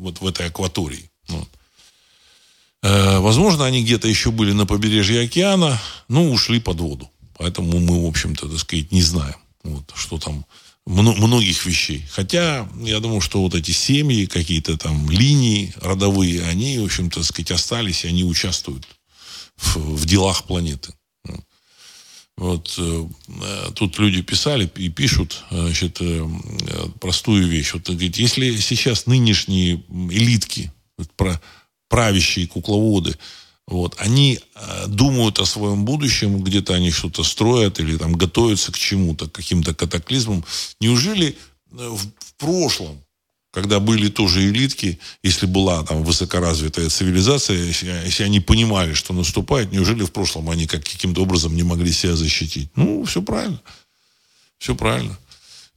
Speaker 1: вот в этой акватории. Вот. Э, возможно, они где-то еще были на побережье океана, но ушли под воду. Поэтому мы, в общем-то, так сказать, не знаем, вот, что там многих вещей. Хотя, я думаю, что вот эти семьи, какие-то там линии родовые, они, в общем-то, сказать, остались, и они участвуют в, в делах планеты. Вот э, тут люди писали и пишут значит, э, простую вещь. Вот, говорит, если сейчас нынешние элитки, правящие кукловоды, вот, они э, думают о своем будущем, где-то они что-то строят или там готовятся к чему-то, к каким-то катаклизмам. Неужели э, в, в прошлом, когда были тоже элитки, если была там высокоразвитая цивилизация, если, если они понимали, что наступает, неужели в прошлом они как, каким-то образом не могли себя защитить? Ну, все правильно. Все правильно.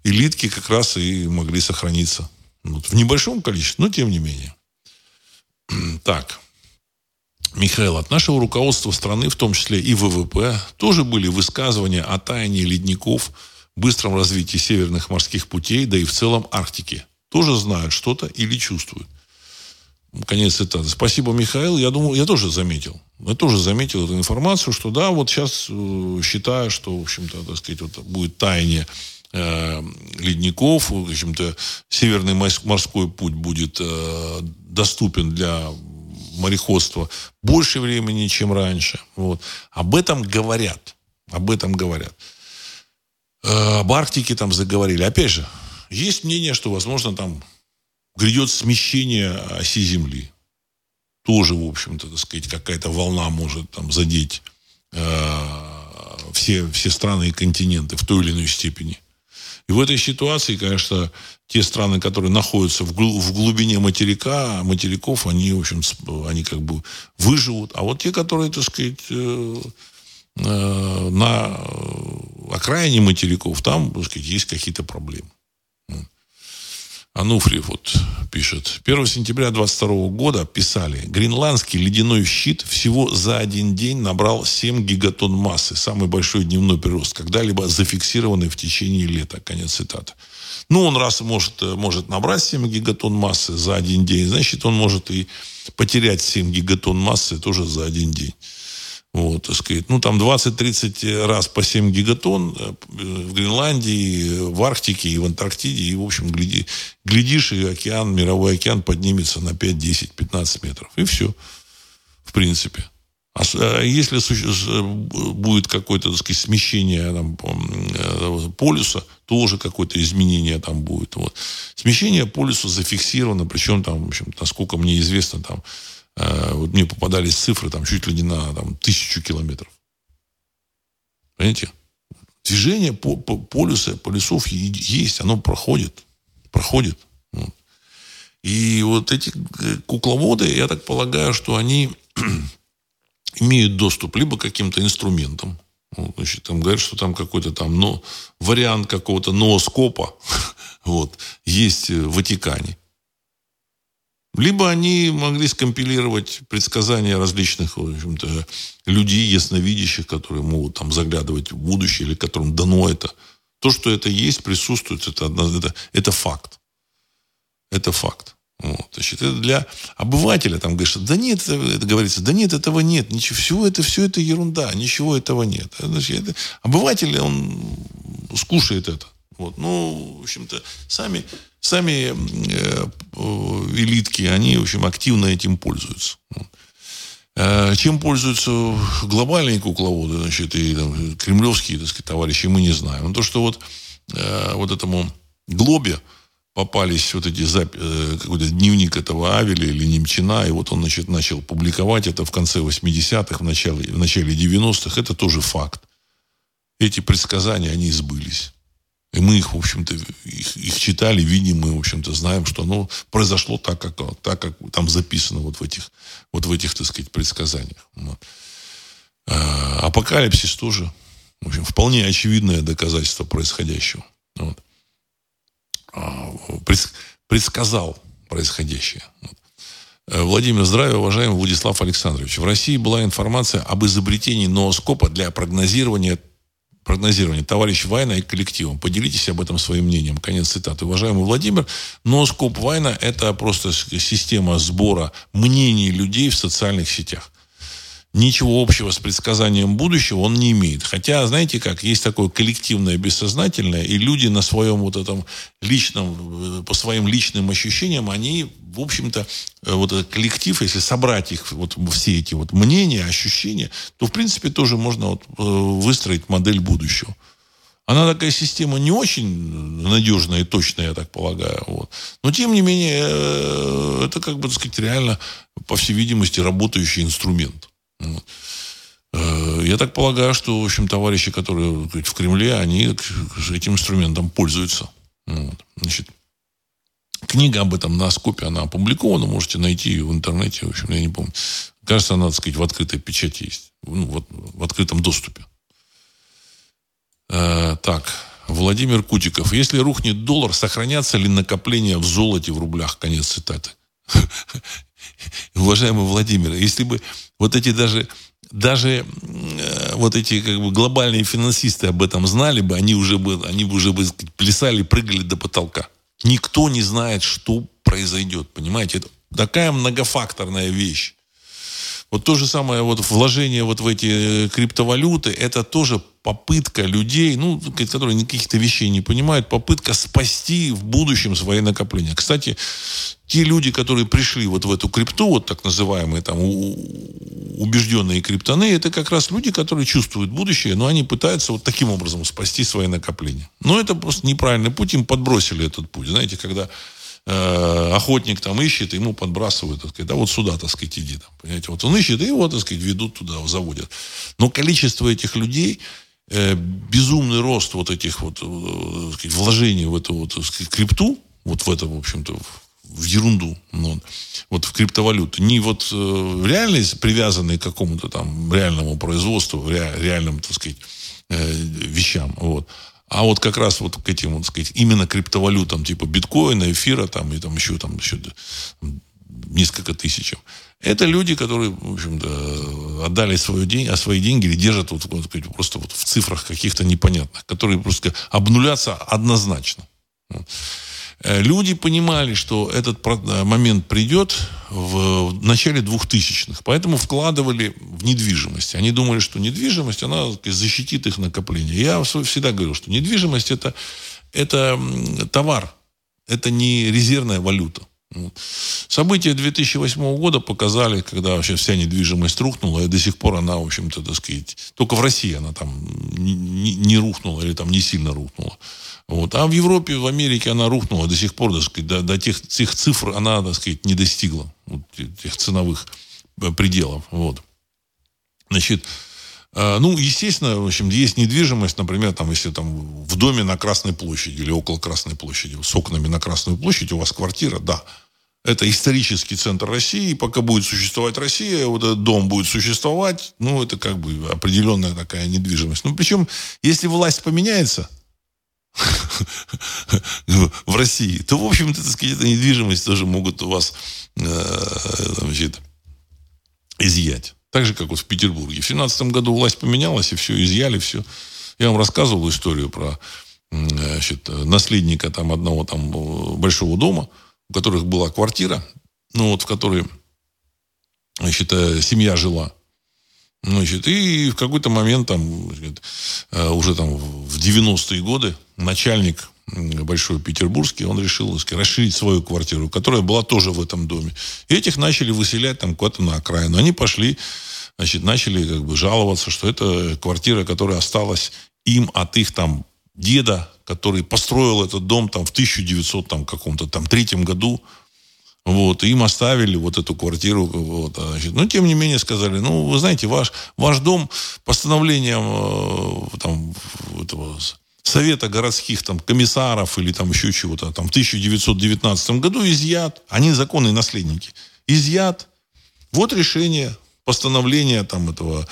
Speaker 1: Элитки как раз и могли сохраниться. Вот, в небольшом количестве, но тем не менее. Так. Михаил, от нашего руководства страны, в том числе и ВВП, тоже были высказывания о таянии ледников, быстром развитии северных морских путей, да и в целом Арктики. Тоже знают что-то или чувствуют. Конец цитаты. Спасибо, Михаил. Я думаю, я тоже заметил. Я тоже заметил эту информацию, что да, вот сейчас э, считаю, что, в общем-то, так сказать, вот будет таяние э, ледников, в общем-то, северный морской путь будет э, доступен для мореходства больше времени, чем раньше. Вот. Об этом говорят. Об этом говорят. Э, об Арктике там заговорили. Опять же, есть мнение, что, возможно, там грядет смещение оси Земли. Тоже, в общем-то, так сказать, какая-то волна может там задеть э, все, все страны и континенты в той или иной степени. И в этой ситуации, конечно, те страны, которые находятся в, глубине материка, материков, они, в общем, они как бы выживут. А вот те, которые, так сказать, э, э, на окраине материков, там, так сказать, есть какие-то проблемы. Ануфриев вот пишет. 1 сентября 22 года писали, гренландский ледяной щит всего за один день набрал 7 гигатон массы. Самый большой дневной прирост, когда-либо зафиксированный в течение лета. Конец цитаты. Ну, он раз может, э, может набрать 7 гигатон массы за один день, значит, он может и потерять 7 гигатон массы тоже за один день. Вот, так сказать. Ну, там 20-30 раз по 7 гигатон э, в Гренландии, в Арктике и в Антарктиде. И, в общем, гляди, глядишь, и океан, мировой океан поднимется на 5, 10, 15 метров. И все, в принципе. А, а если будет какое-то, так сказать, смещение там, э, полюса, тоже какое-то изменение там будет. Вот. Смещение полюса зафиксировано, причем там, в общем, насколько мне известно, там, э, вот мне попадались цифры там чуть ли не на там, тысячу километров. Понимаете? Движение по, по полюса, полюсов есть, оно проходит. Проходит. Вот. И вот эти э, кукловоды, я так полагаю, что они имеют доступ либо к каким-то инструментам, ну, значит, там говорят, что там какой-то там но, вариант какого-то нооскопа вот, есть в Ватикане. Либо они могли скомпилировать предсказания различных в общем-то, людей, ясновидящих, которые могут там заглядывать в будущее, или которым дано это. То, что это есть, присутствует, это, это, это факт. Это факт. Вот, значит, это для обывателя там говоришь, да нет, это, это говорится, да нет, этого нет, ничего, все это, все это ерунда, ничего этого нет. Значит, это, обыватель, он скушает это. Вот. Ну, в общем-то, сами, сами э, элитки, они, в общем, активно этим пользуются. Э, чем пользуются глобальные кукловоды, значит, и там, кремлевские, так сказать, товарищи, мы не знаем. Но то, что вот, э, вот этому Глобе попались вот эти запи- э, какой-то дневник этого Авеля или Немчина, и вот он, значит, начал публиковать это в конце 80-х, в начале, в начале 90-х, это тоже факт. Эти предсказания, они сбылись. И мы их, в общем-то, их, их читали, видим, мы, в общем-то, знаем, что оно произошло так, как, так, как там записано вот в этих, вот в этих, так сказать, предсказаниях. А, апокалипсис тоже, в общем, вполне очевидное доказательство происходящего. Вот. А, предсказал происходящее. Э, Владимир, здравия, уважаемый Владислав Александрович. В России была информация об изобретении нооскопа для прогнозирования прогнозирования товарищ Вайна и коллективом. Поделитесь об этом своим мнением. Конец цитаты. Уважаемый Владимир, носкоп Вайна – это просто система сбора мнений людей в социальных сетях ничего общего с предсказанием будущего он не имеет. Хотя, знаете как, есть такое коллективное бессознательное, и люди на своем вот этом личном, э, по своим личным ощущениям, они, в общем-то, э, вот этот коллектив, если собрать их, вот все эти вот мнения, ощущения, то, в принципе, тоже можно вот э, выстроить модель будущего. Она такая система не очень надежная и точная, я так полагаю. Вот. Но, тем не менее, это, как бы, так сказать, реально, по всей видимости, работающий инструмент. Э, я так полагаю, что, в общем, товарищи, которые в Кремле, они этим инструментом пользуются. Вот. Значит, книга об этом на скопе, она опубликована, можете найти ее в интернете, в общем, я не помню. Кажется, она, так сказать, в открытой печати есть, ну, вот, в открытом доступе. Э, так, Владимир Кутиков. Если рухнет доллар, сохранятся ли накопления в золоте в рублях? Конец цитаты. Уважаемый Владимир, если бы вот эти даже даже э, вот эти как бы глобальные финансисты об этом знали бы, они уже бы, они бы уже бы плясали, прыгали до потолка. Никто не знает, что произойдет, понимаете? Это такая многофакторная вещь. Вот то же самое вот вложение вот в эти э, криптовалюты, это тоже попытка людей, ну, которые каких-то вещей не понимают, попытка спасти в будущем свои накопления. Кстати, те люди, которые пришли вот в эту крипту, вот так называемые там убежденные криптоны, это как раз люди, которые чувствуют будущее, но они пытаются вот таким образом спасти свои накопления. Но это просто неправильный путь, им подбросили этот путь. Знаете, когда э, охотник там ищет, ему подбрасывают, так сказать, да, вот сюда, так сказать, иди. Там, понимаете, вот он ищет, и его, так сказать, ведут туда, заводят. Но количество этих людей, безумный рост вот этих вот, э, сказать, вложений в эту вот, сказать, крипту, вот в это, в общем-то, в ерунду, ну, вот в криптовалюту. Не вот э, в реальность, привязанной к какому-то там реальному производству, ре, реальным, так сказать, э, вещам, вот. А вот как раз вот к этим, вот, сказать, именно криптовалютам, типа биткоина, эфира, там, и там еще, там, еще несколько тысяч. Это люди, которые, в общем-то, отдали свое день, а свои деньги или держат вот, вот, просто вот в цифрах каких-то непонятных, которые просто обнулятся однозначно. Э, люди понимали, что этот э, момент придет в начале 2000-х, поэтому вкладывали в недвижимость. Они думали, что недвижимость, она защитит их накопление. Я всегда говорил, что недвижимость это, это товар, это не резервная валюта. События 2008 года показали, когда вообще вся недвижимость рухнула, и до сих пор она, в общем-то, так сказать, только в России она там не, не рухнула или там не сильно рухнула. Вот. А в Европе, в Америке она рухнула до сих пор, так сказать, до, до тех, тех цифр она, так сказать, не достигла, вот, тех ценовых э, пределов. Вот. Значит, ну, естественно, в общем, есть недвижимость, например, там, если там в доме на Красной площади или около Красной площади, с окнами на Красную площадь, у вас квартира, да, это исторический центр России, пока будет существовать Россия, вот этот дом будет существовать, ну, это как бы определенная такая недвижимость. Ну, причем, если власть поменяется – в России, то, в общем-то, так сказать, эта недвижимость тоже могут у вас э, изъять. Так же, как вот в Петербурге. В 17 году власть поменялась, и все, изъяли все. Я вам рассказывал историю про значит, наследника там одного там большого дома, у которых была квартира, ну вот в которой, значит, э, семья жила. Значит, и в какой-то момент, там, э, уже там в 90-е годы, начальник большой петербургский, он решил сказать, расширить свою квартиру, которая была тоже в этом доме. И этих начали выселять там куда-то на окраину. Они пошли, значит, начали как бы жаловаться, что это квартира, которая осталась им от их там деда, который построил этот дом там в 1900 там каком-то там третьем году. Вот, им оставили вот эту квартиру. Вот, а, значит, но, тем не менее, сказали, ну, вы знаете, ваш, ваш дом постановлением э, там, этого Совета городских там, комиссаров или там еще чего-то, там в 1919 году изъят, они законные наследники, изъят. Вот решение, постановление там этого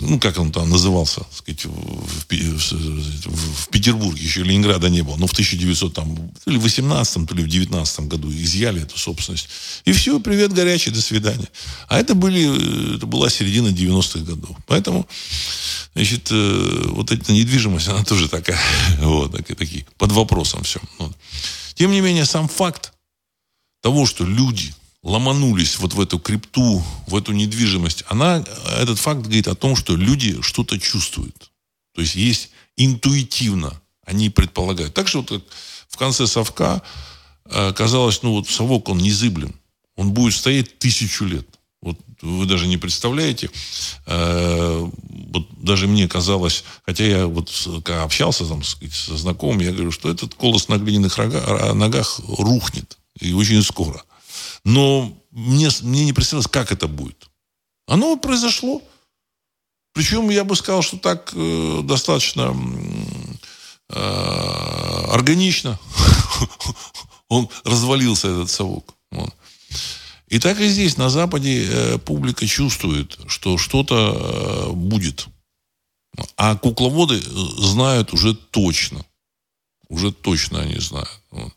Speaker 1: ну, как он там назывался, сказать, в, в, в Петербурге, еще Ленинграда не было, но в 1900, там, то в 18 то ли в 19 году изъяли эту собственность. И все, привет, горячий, до свидания. А это, были, это была середина 90-х годов. Поэтому, значит, э, вот эта недвижимость, она тоже такая, вот, такие, такие под вопросом все. Вот. Тем не менее, сам факт того, что люди ломанулись вот в эту крипту, в эту недвижимость, она, этот факт говорит о том, что люди что-то чувствуют. То есть есть интуитивно, они предполагают. Так что вот в конце совка э, казалось, ну вот совок, он незыблем. Он будет стоять тысячу лет. Вот вы даже не представляете, э, вот даже мне казалось, хотя я вот когда общался там со знакомым, я говорю, что этот колос на глиняных рога, ногах рухнет. И очень скоро. Но мне, мне не представилось, как это будет. Оно произошло. Причем я бы сказал, что так э, достаточно э, органично он развалился, этот совок. Вот. И так и здесь, на Западе, э, публика чувствует, что что-то э, будет. А кукловоды э, знают уже точно. Уже точно они знают. Вот.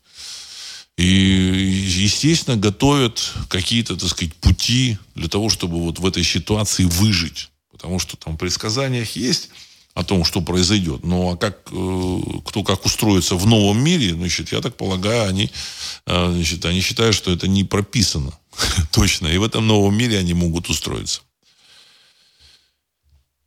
Speaker 1: И, естественно, готовят какие-то, так сказать, пути для того, чтобы вот в этой ситуации выжить. Потому что там в предсказаниях есть о том, что произойдет. Ну, а как, э, кто как устроится в новом мире, значит, я так полагаю, они, э, значит, они считают, что это не прописано точно. И в этом новом мире они могут устроиться.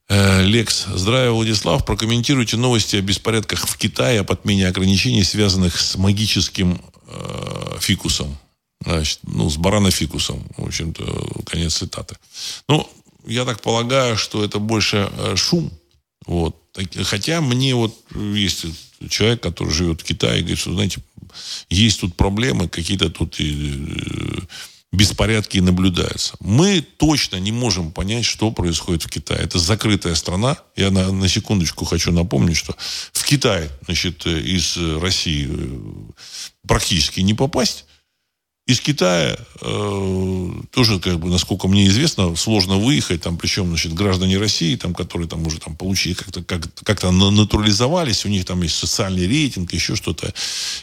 Speaker 1: Э, Лекс, здравия, Владислав. Прокомментируйте новости о беспорядках в Китае, об отмене ограничений, связанных с магическим э, фикусом. Значит, ну, с баранофикусом, в общем-то, конец цитаты. Ну, я так полагаю, что это больше э, шум. Вот. Хотя мне вот есть человек, который живет в Китае, говорит, что, знаете, есть тут проблемы, какие-то тут э, беспорядки наблюдаются. Мы точно не можем понять, что происходит в Китае. Это закрытая страна. Я на, на секундочку хочу напомнить, что в Китае, значит, из России э, практически не попасть. Из Китая э, тоже, как бы, насколько мне известно, сложно выехать, там, причем, значит, граждане России, там, которые там уже там получили, как-то как, как натурализовались, у них там есть социальный рейтинг, еще что-то.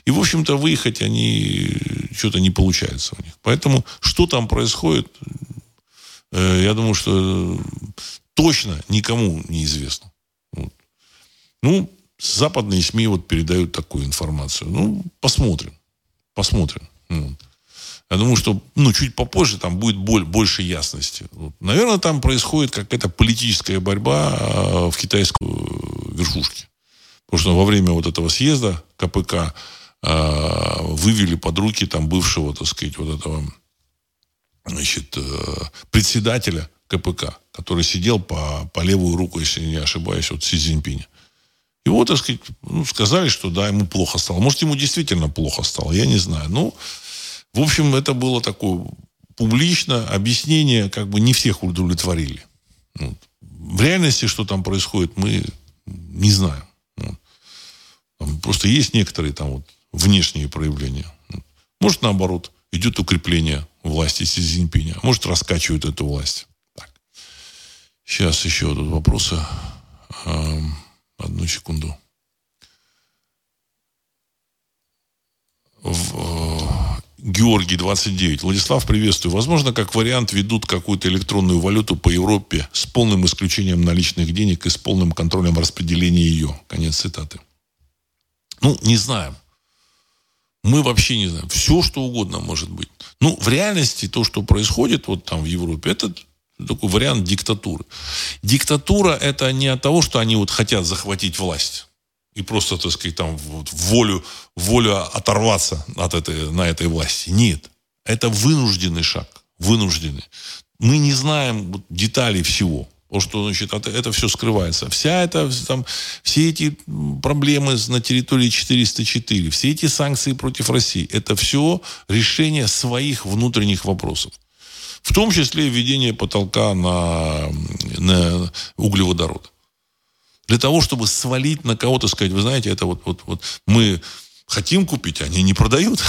Speaker 1: И, в общем-то, выехать они что-то не получается у них. Поэтому, что там происходит, э, я думаю, что точно никому не известно. Вот. Ну, западные СМИ вот передают такую информацию. Ну, посмотрим. Посмотрим. Вот. Я думаю, что ну, чуть попозже там будет боль, больше ясности. Вот. Наверное, там происходит какая-то политическая борьба а, в китайской верхушке. Потому что во время вот этого съезда КПК э, вывели под руки там бывшего, так сказать, вот этого значит, э, председателя КПК, который сидел по, по левую руку, если не ошибаюсь, от Си Цзиньпиня. Его, так сказать, ну, сказали, что да, ему плохо стало. Может, ему действительно плохо стало, я не знаю. Ну, в общем, это было такое публично, объяснение как бы не всех удовлетворили. Вот. В реальности, что там происходит, мы не знаем. Вот. Там просто есть некоторые там вот внешние проявления. Может, наоборот, идет укрепление власти Си Цзиньпиня. А может, раскачивают эту власть. Так. Сейчас еще тут вопросы. Одну секунду. В, э, Георгий, 29. Владислав, приветствую. Возможно, как вариант ведут какую-то электронную валюту по Европе с полным исключением наличных денег и с полным контролем распределения ее. Конец цитаты. Ну, не знаем. Мы вообще не знаем. Все, что угодно может быть. Ну, в реальности то, что происходит вот там в Европе, это такой вариант диктатуры. Диктатура это не от того, что они вот хотят захватить власть и просто, так сказать, там вот, волю, волю оторваться от этой, на этой власти. Нет. Это вынужденный шаг. Вынужденный. Мы не знаем деталей всего. Потому что, значит, это, все скрывается. Вся эта, там, все эти проблемы на территории 404, все эти санкции против России, это все решение своих внутренних вопросов. В том числе введение потолка на, на углеводород. Для того, чтобы свалить на кого-то, сказать, вы знаете, это вот, вот, вот мы хотим купить, они не продают.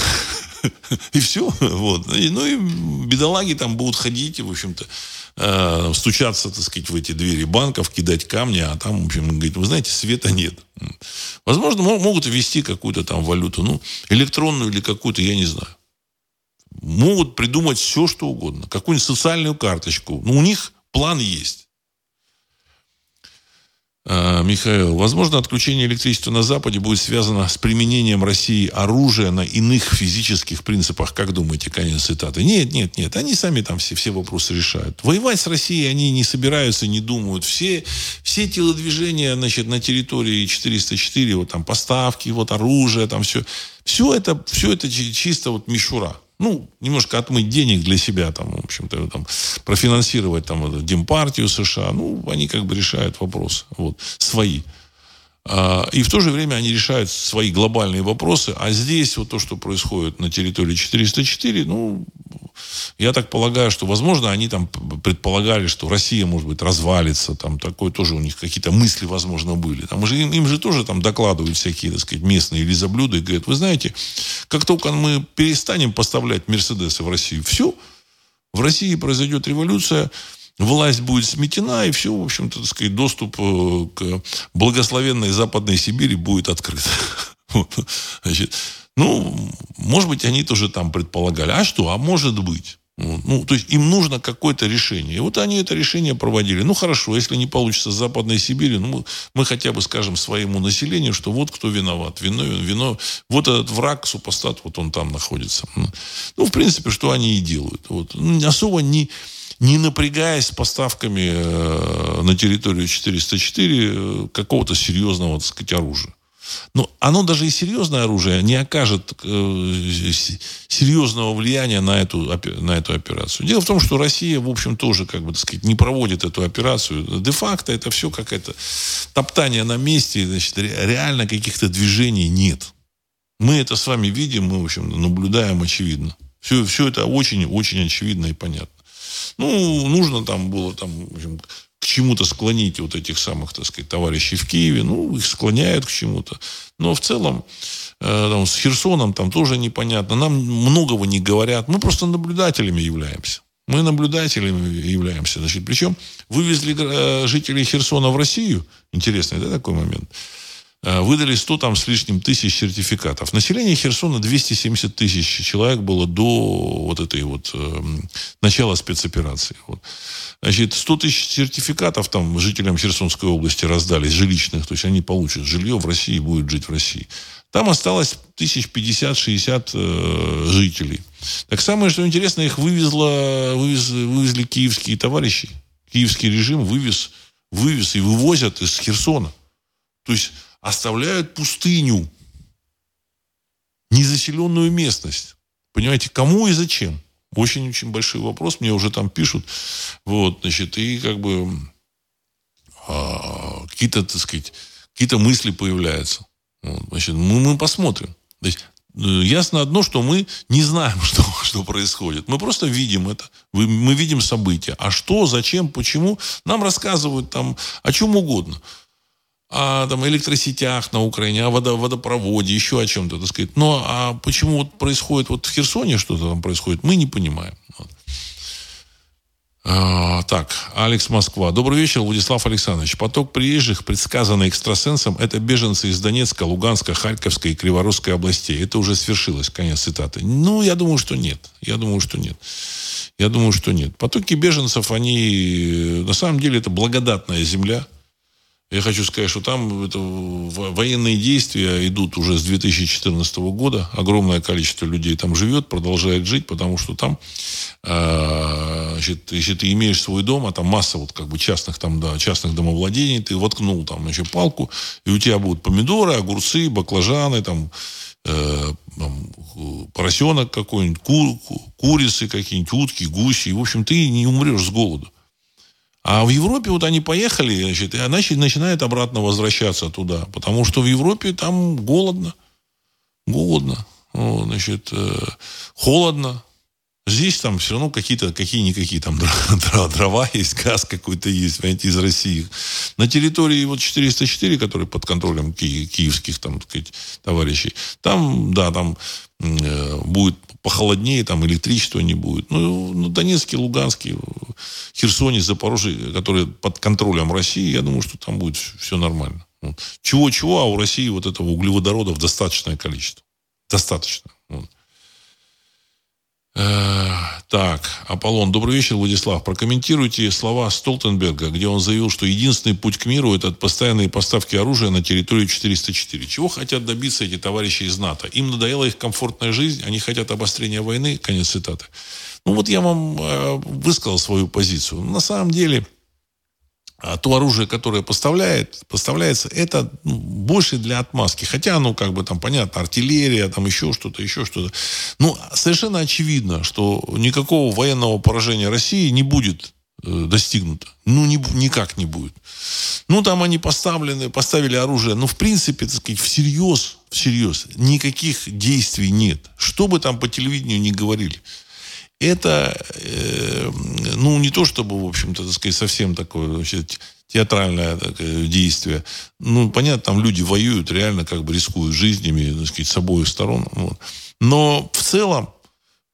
Speaker 1: И все. Вот. Ну и бедолаги там будут ходить, в общем-то, э, стучаться, так сказать, в эти двери банков, кидать камни, а там, в общем, говорит, вы знаете, света нет. Возможно, могут ввести какую-то там валюту, ну, электронную или какую-то, я не знаю могут придумать все, что угодно. Какую-нибудь социальную карточку. Ну, у них план есть. А, Михаил, возможно, отключение электричества на Западе будет связано с применением России оружия на иных физических принципах. Как думаете, конец цитаты? Нет, нет, нет. Они сами там все, все вопросы решают. Воевать с Россией они не собираются, не думают. Все, все телодвижения значит, на территории 404, вот там поставки, вот оружие, там все. Все это, все это чисто вот мишура ну, немножко отмыть денег для себя, там, в общем-то, там, профинансировать там, Демпартию США, ну, они как бы решают вопросы, вот, свои. А, и в то же время они решают свои глобальные вопросы, а здесь вот то, что происходит на территории 404, ну, я так полагаю, что, возможно, они там предполагали, что Россия, может быть, развалится, там такое тоже у них какие-то мысли, возможно, были. Там же, им, им же тоже там докладывают всякие, так сказать, местные лизоблюды и говорят, вы знаете, как только мы перестанем поставлять Мерседесы в Россию, все, в России произойдет революция, власть будет сметена, и все, в общем-то, так сказать, доступ э, к благословенной Западной Сибири будет открыт. Значит, ну, может быть, они тоже там предполагали. А что? А может быть. Ну, то есть им нужно какое-то решение. И вот они это решение проводили. Ну, хорошо, если не получится с Западной Сибири, ну, мы хотя бы скажем своему населению, что вот кто виноват. Вино, вино, вот этот враг, супостат, вот он там находится. Ну, в принципе, что они и делают. Вот. Особо не, не напрягаясь с поставками э, на территорию 404 э, какого-то серьезного, так сказать, оружия. Но оно даже и серьезное оружие не окажет э, серьезного влияния на эту, на эту операцию. Дело в том, что Россия, в общем, тоже, как бы, так сказать, не проводит эту операцию. Де-факто это все какое-то топтание на месте, значит, реально каких-то движений нет. Мы это с вами видим, мы, в общем, наблюдаем очевидно. Все, все это очень-очень очевидно и понятно. Ну, нужно там было там, в общем, к чему-то склонить вот этих самых, так сказать, товарищей в Киеве. Ну, их склоняют к чему-то. Но в целом э, там, с Херсоном там тоже непонятно. Нам многого не говорят. Мы просто наблюдателями являемся. Мы наблюдателями являемся. Значит, причем вывезли э, жителей Херсона в Россию. Интересный, да, такой момент. Э, выдали 100 там с лишним тысяч сертификатов. Население Херсона 270 тысяч человек было до вот этой вот э, начала спецоперации. Вот. Значит, 100 тысяч сертификатов там жителям Херсонской области раздались, жилищных, то есть они получат жилье в России и будут жить в России. Там осталось тысяч 50-60 э, жителей. Так самое, что интересно, их вывезло, вывез, вывезли киевские товарищи. Киевский режим вывез, вывез и вывозят из Херсона. То есть оставляют пустыню, незаселенную местность. Понимаете, кому и зачем? Очень-очень большой вопрос. Мне уже там пишут. Вот, значит, и как бы а, какие-то, так сказать, какие-то мысли появляются. Вот, значит, мы, мы посмотрим. То есть, э, ясно одно, что мы не знаем, что, что происходит. Мы просто видим это. Мы видим события. А что, зачем, почему, нам рассказывают там о чем угодно о там, электросетях на Украине, о водо, водопроводе, еще о чем-то, так сказать. Но а почему вот происходит вот в Херсоне что-то там происходит, мы не понимаем. Вот. А, так, Алекс Москва. Добрый вечер, Владислав Александрович. Поток приезжих, предсказанный экстрасенсом, это беженцы из Донецка, Луганска, Харьковской и Криворусской областей. Это уже свершилось, конец цитаты. Ну, я думаю, что нет. Я думаю, что нет. Я думаю, что нет. Потоки беженцев, они, на самом деле, это благодатная земля – Я хочу сказать, что там это, военные действия идут уже с 2014 года. Огромное количество людей там живет, продолжает жить, потому что там, э, значит, если ты имеешь свой дом, а там масса вот как бы частных там, да, частных домовладений, ты воткнул там еще палку, и у тебя будут помидоры, огурцы, баклажаны, там, э, там поросенок какой-нибудь, ку, курицы какие-нибудь, утки, гуси. И, в общем, ты не умрешь с голоду. А в Европе вот они поехали, значит, и она начинает обратно возвращаться туда, потому что в Европе там голодно, голодно, вот, значит, э, холодно. Здесь там все равно какие-то, какие-никакие там дрова есть, газ какой-то есть, понимаете, из России. На территории вот 404, который под контролем ки- киевских там, так сказать, товарищей, там, да, там э, будет похолоднее, там электричества не будет. Ну, ну Донецкий, Луганский, Херсоне, Запорожье, которые под контролем России, я думаю, что там будет все нормально. Чего-чего, а у России вот этого углеводородов достаточное количество. Достаточно. Э, так, Аполлон. Добрый вечер, Владислав. Прокомментируйте слова Столтенберга, где он заявил, что единственный путь к миру – это постоянные поставки оружия на территорию 404. Чего хотят добиться эти товарищи из НАТО? Им надоела их комфортная жизнь, они хотят обострения войны. Конец цитаты. Ну вот я вам э, высказал свою позицию. На самом деле, то оружие, которое поставляет, поставляется, это ну, больше для отмазки. Хотя, ну, как бы там, понятно, артиллерия, там еще что-то, еще что-то. Ну, совершенно очевидно, что никакого военного поражения России не будет э, достигнуто. Ну, не, никак не будет. Ну, там они поставлены, поставили оружие. Ну, в принципе, так сказать, всерьез, всерьез, никаких действий нет. Что бы там по телевидению ни говорили это, э, ну, не то чтобы, в общем-то, так сказать, совсем такое значит, театральное такое действие. Ну, понятно, там люди воюют, реально как бы рискуют жизнями, так сказать, с обоих сторон. Вот. Но в целом,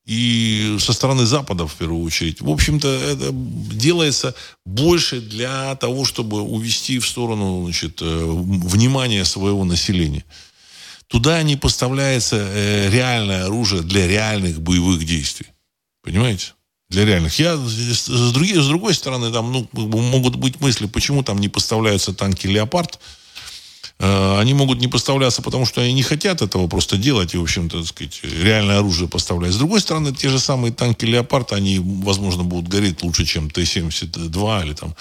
Speaker 1: и со стороны Запада, в первую очередь, в общем-то, это делается больше для того, чтобы увести в сторону значит, э, внимания своего населения. Туда не поставляется э, реальное оружие для реальных боевых действий. Понимаете? Для реальных. Я с, другой, с другой стороны, там ну, могут быть мысли, почему там не поставляются танки «Леопард». Э, они могут не поставляться, потому что они не хотят этого просто делать и, в общем-то, так сказать, реальное оружие поставлять. С другой стороны, те же самые танки «Леопард», они, возможно, будут гореть лучше, чем Т-72 или там,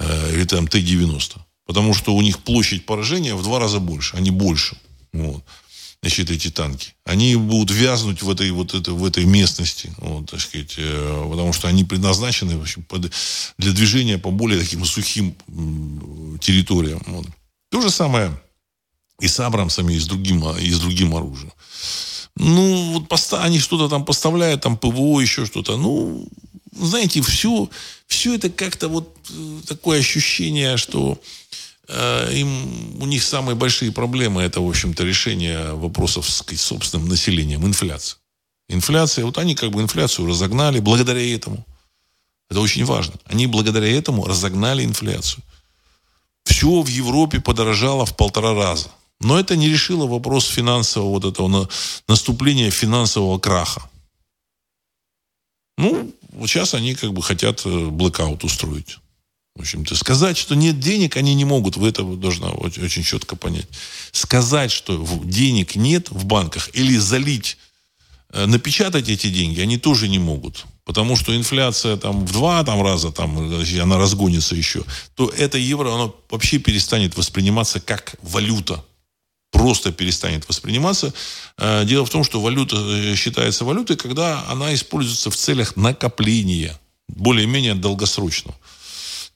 Speaker 1: э, или там Т-90. Потому что у них площадь поражения в два раза больше. Они больше. Вот значит, эти танки. Они будут вязнуть в этой, вот это, в этой местности, вот, так сказать, э, потому что они предназначены в общем, под, для движения по более таким сухим территориям. Вот. То же самое и с Абрамсами, и с другим, и с другим оружием. Ну, вот поста, они что-то там поставляют, там ПВО, еще что-то. Ну, знаете, все, все это как-то вот э, такое ощущение, что им, у них самые большие проблемы это, в общем-то, решение вопросов с собственным населением, инфляция. Инфляция, вот они как бы инфляцию разогнали благодаря этому. Это очень важно. Они благодаря этому разогнали инфляцию. Все в Европе подорожало в полтора раза. Но это не решило вопрос финансового вот этого наступления финансового краха. Ну, сейчас они как бы хотят э, блэкаут устроить. В общем-то, сказать, что нет денег, они не могут. Вы это должны очень четко понять. Сказать, что денег нет в банках или залить, э, напечатать эти деньги, они тоже не могут. Потому что инфляция там в два там, раза, там, она разгонится еще, то это евро, оно вообще перестанет восприниматься как валюта. Просто перестанет восприниматься. Э, дело в том, что валюта э, считается валютой, когда она используется в целях накопления, более-менее долгосрочного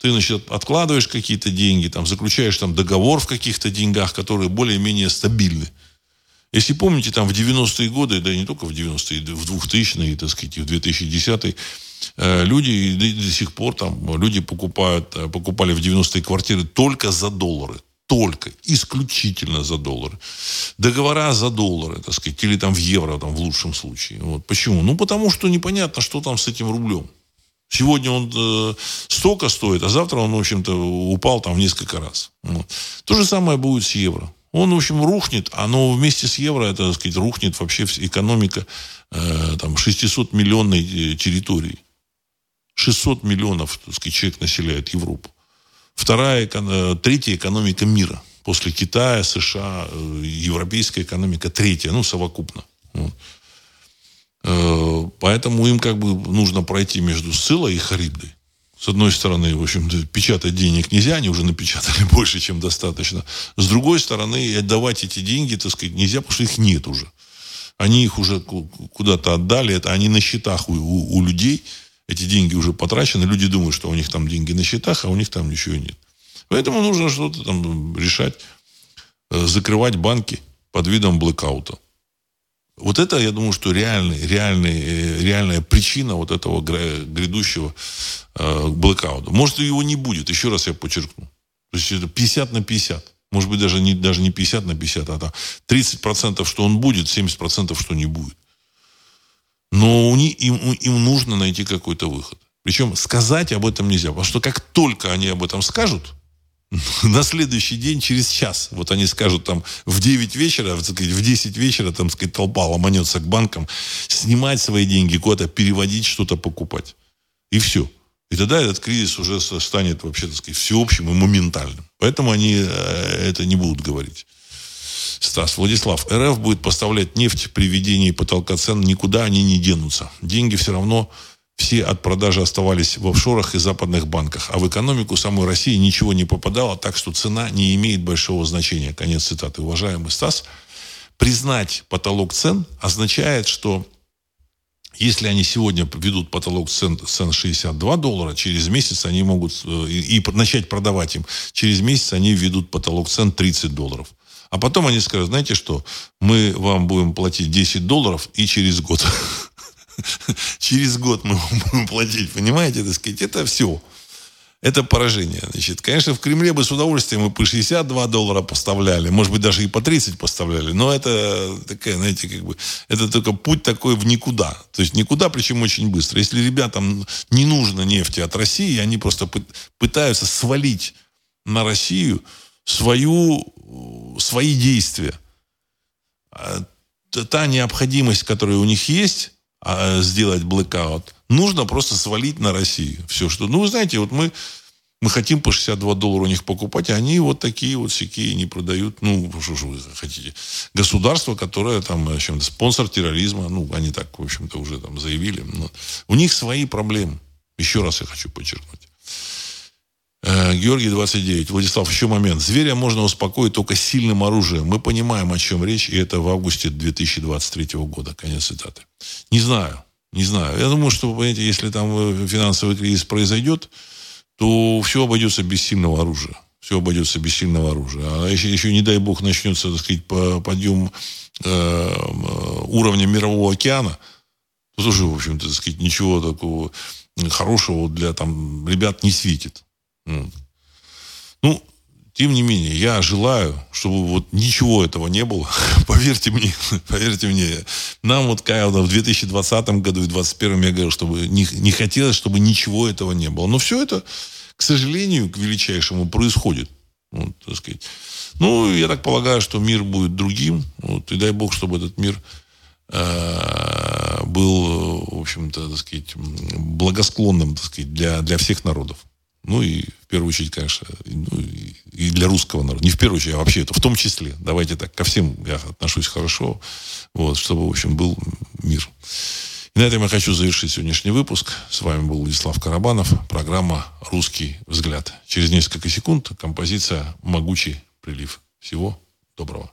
Speaker 1: ты, значит, откладываешь какие-то деньги, там, заключаешь там договор в каких-то деньгах, которые более-менее стабильны. Если помните, там в 90-е годы, да не только в 90-е, в 2000-е, так сказать, в 2010-е, э, люди до, до сих пор там, люди покупают, э, покупали в 90-е квартиры только за доллары. Только, исключительно за доллары. Договора за доллары, так сказать, или там в евро, там в лучшем случае. Вот. Почему? Ну, потому что непонятно, что там с этим рублем. Сегодня он э, столько стоит, а завтра он, в общем-то, упал там в несколько раз. Вот. То же самое будет с евро. Он, в общем, рухнет, а но вместе с евро, это, так сказать, рухнет вообще экономика э, там 600-миллионной э, территории. 600 миллионов, так сказать, человек населяет Европу. вторая, третья экономика мира. После Китая, США, европейская экономика третья, ну, совокупно. Вот. Поэтому им как бы нужно пройти между Сцилой и Харибдой. С одной стороны, в общем печатать денег нельзя, они уже напечатали больше, чем достаточно. С другой стороны, отдавать эти деньги, так сказать, нельзя, потому что их нет уже. Они их уже куда-то отдали, это они на счетах у, у, у людей, эти деньги уже потрачены, люди думают, что у них там деньги на счетах, а у них там ничего нет. Поэтому нужно что-то там решать, э, закрывать банки под видом блэкаута. Вот это, я думаю, что реальный, реальный, э, реальная причина вот этого грядущего э, блэкаута. Может, его не будет, еще раз я подчеркну. То есть это 50 на 50. Может быть, даже не, даже не 50 на 50, а там 30% что он будет, 70% что не будет. Но у них, им, им нужно найти какой-то выход. Причем сказать об этом нельзя. Потому что как только они об этом скажут, на следующий день, через час, вот они скажут там в 9 вечера, в 10 вечера, там, сказать, толпа ломанется к банкам, снимать свои деньги, куда-то переводить, что-то покупать. И все. И тогда этот кризис уже станет вообще, так сказать, всеобщим и моментальным. Поэтому они э, это не будут говорить. Стас, Владислав, РФ будет поставлять нефть при введении потолка цен, никуда они не денутся. Деньги все равно все от продажи оставались в офшорах и западных банках, а в экономику самой России ничего не попадало, так что цена не имеет большого значения. Конец цитаты. Уважаемый Стас, признать потолок цен означает, что если они сегодня ведут потолок цен, цен 62 доллара, через месяц они могут э, и, и начать продавать им. Через месяц они введут потолок цен 30 долларов. А потом они скажут, знаете что, мы вам будем платить 10 долларов и через год. через год мы будем платить, понимаете, так сказать, это все. Это поражение. Значит, конечно, в Кремле бы с удовольствием мы по 62 доллара поставляли, может быть, даже и по 30 поставляли, но это такая, знаете, как бы, это только путь такой в никуда. То есть никуда, причем очень быстро. Если ребятам не нужно нефти от России, они просто пытаются свалить на Россию свою, свои действия. А та необходимость, которая у них есть, сделать блэкаут. Нужно просто свалить на Россию. Все, что... Ну, вы знаете, вот мы, мы хотим по 62 доллара у них покупать, а они вот такие вот всякие не продают. Ну, что же вы хотите? Государство, которое там, в общем-то, спонсор терроризма. Ну, они так, в общем-то, уже там заявили. Но у них свои проблемы. Еще раз я хочу подчеркнуть. Э, Георгий 29. Владислав, еще момент. Зверя можно успокоить только сильным оружием. Мы понимаем, о чем речь, и это в августе 2023 года. Конец цитаты. Не знаю. Не знаю. Я думаю, что, понимаете, если там э, финансовый кризис произойдет, то все обойдется без сильного оружия. Все обойдется без сильного оружия. А еще, еще не дай бог, начнется, так сказать, подъем э, уровня мирового океана, то тоже, в общем-то, так сказать, ничего такого хорошего для там ребят не светит. Ну, тем не менее, я желаю, чтобы вот ничего этого не было. поверьте мне, поверьте мне. Нам вот когда в 2020 году и 2021 я говорил, чтобы не, не хотелось, чтобы ничего этого не было. Но все это, к сожалению, к величайшему происходит. Вот, так сказать. Ну, я так полагаю, что мир будет другим. Вот, и дай бог, чтобы этот мир э, был, в общем-то, так сказать, благосклонным, так сказать, для, для всех народов. Ну и в первую очередь, конечно, ну, и для русского народа. Не в первую очередь, а вообще это в том числе. Давайте так, ко всем я отношусь хорошо, вот, чтобы, в общем, был мир. И на этом я хочу завершить сегодняшний выпуск. С вами был Владислав Карабанов. Программа «Русский взгляд». Через несколько секунд композиция «Могучий прилив». Всего доброго.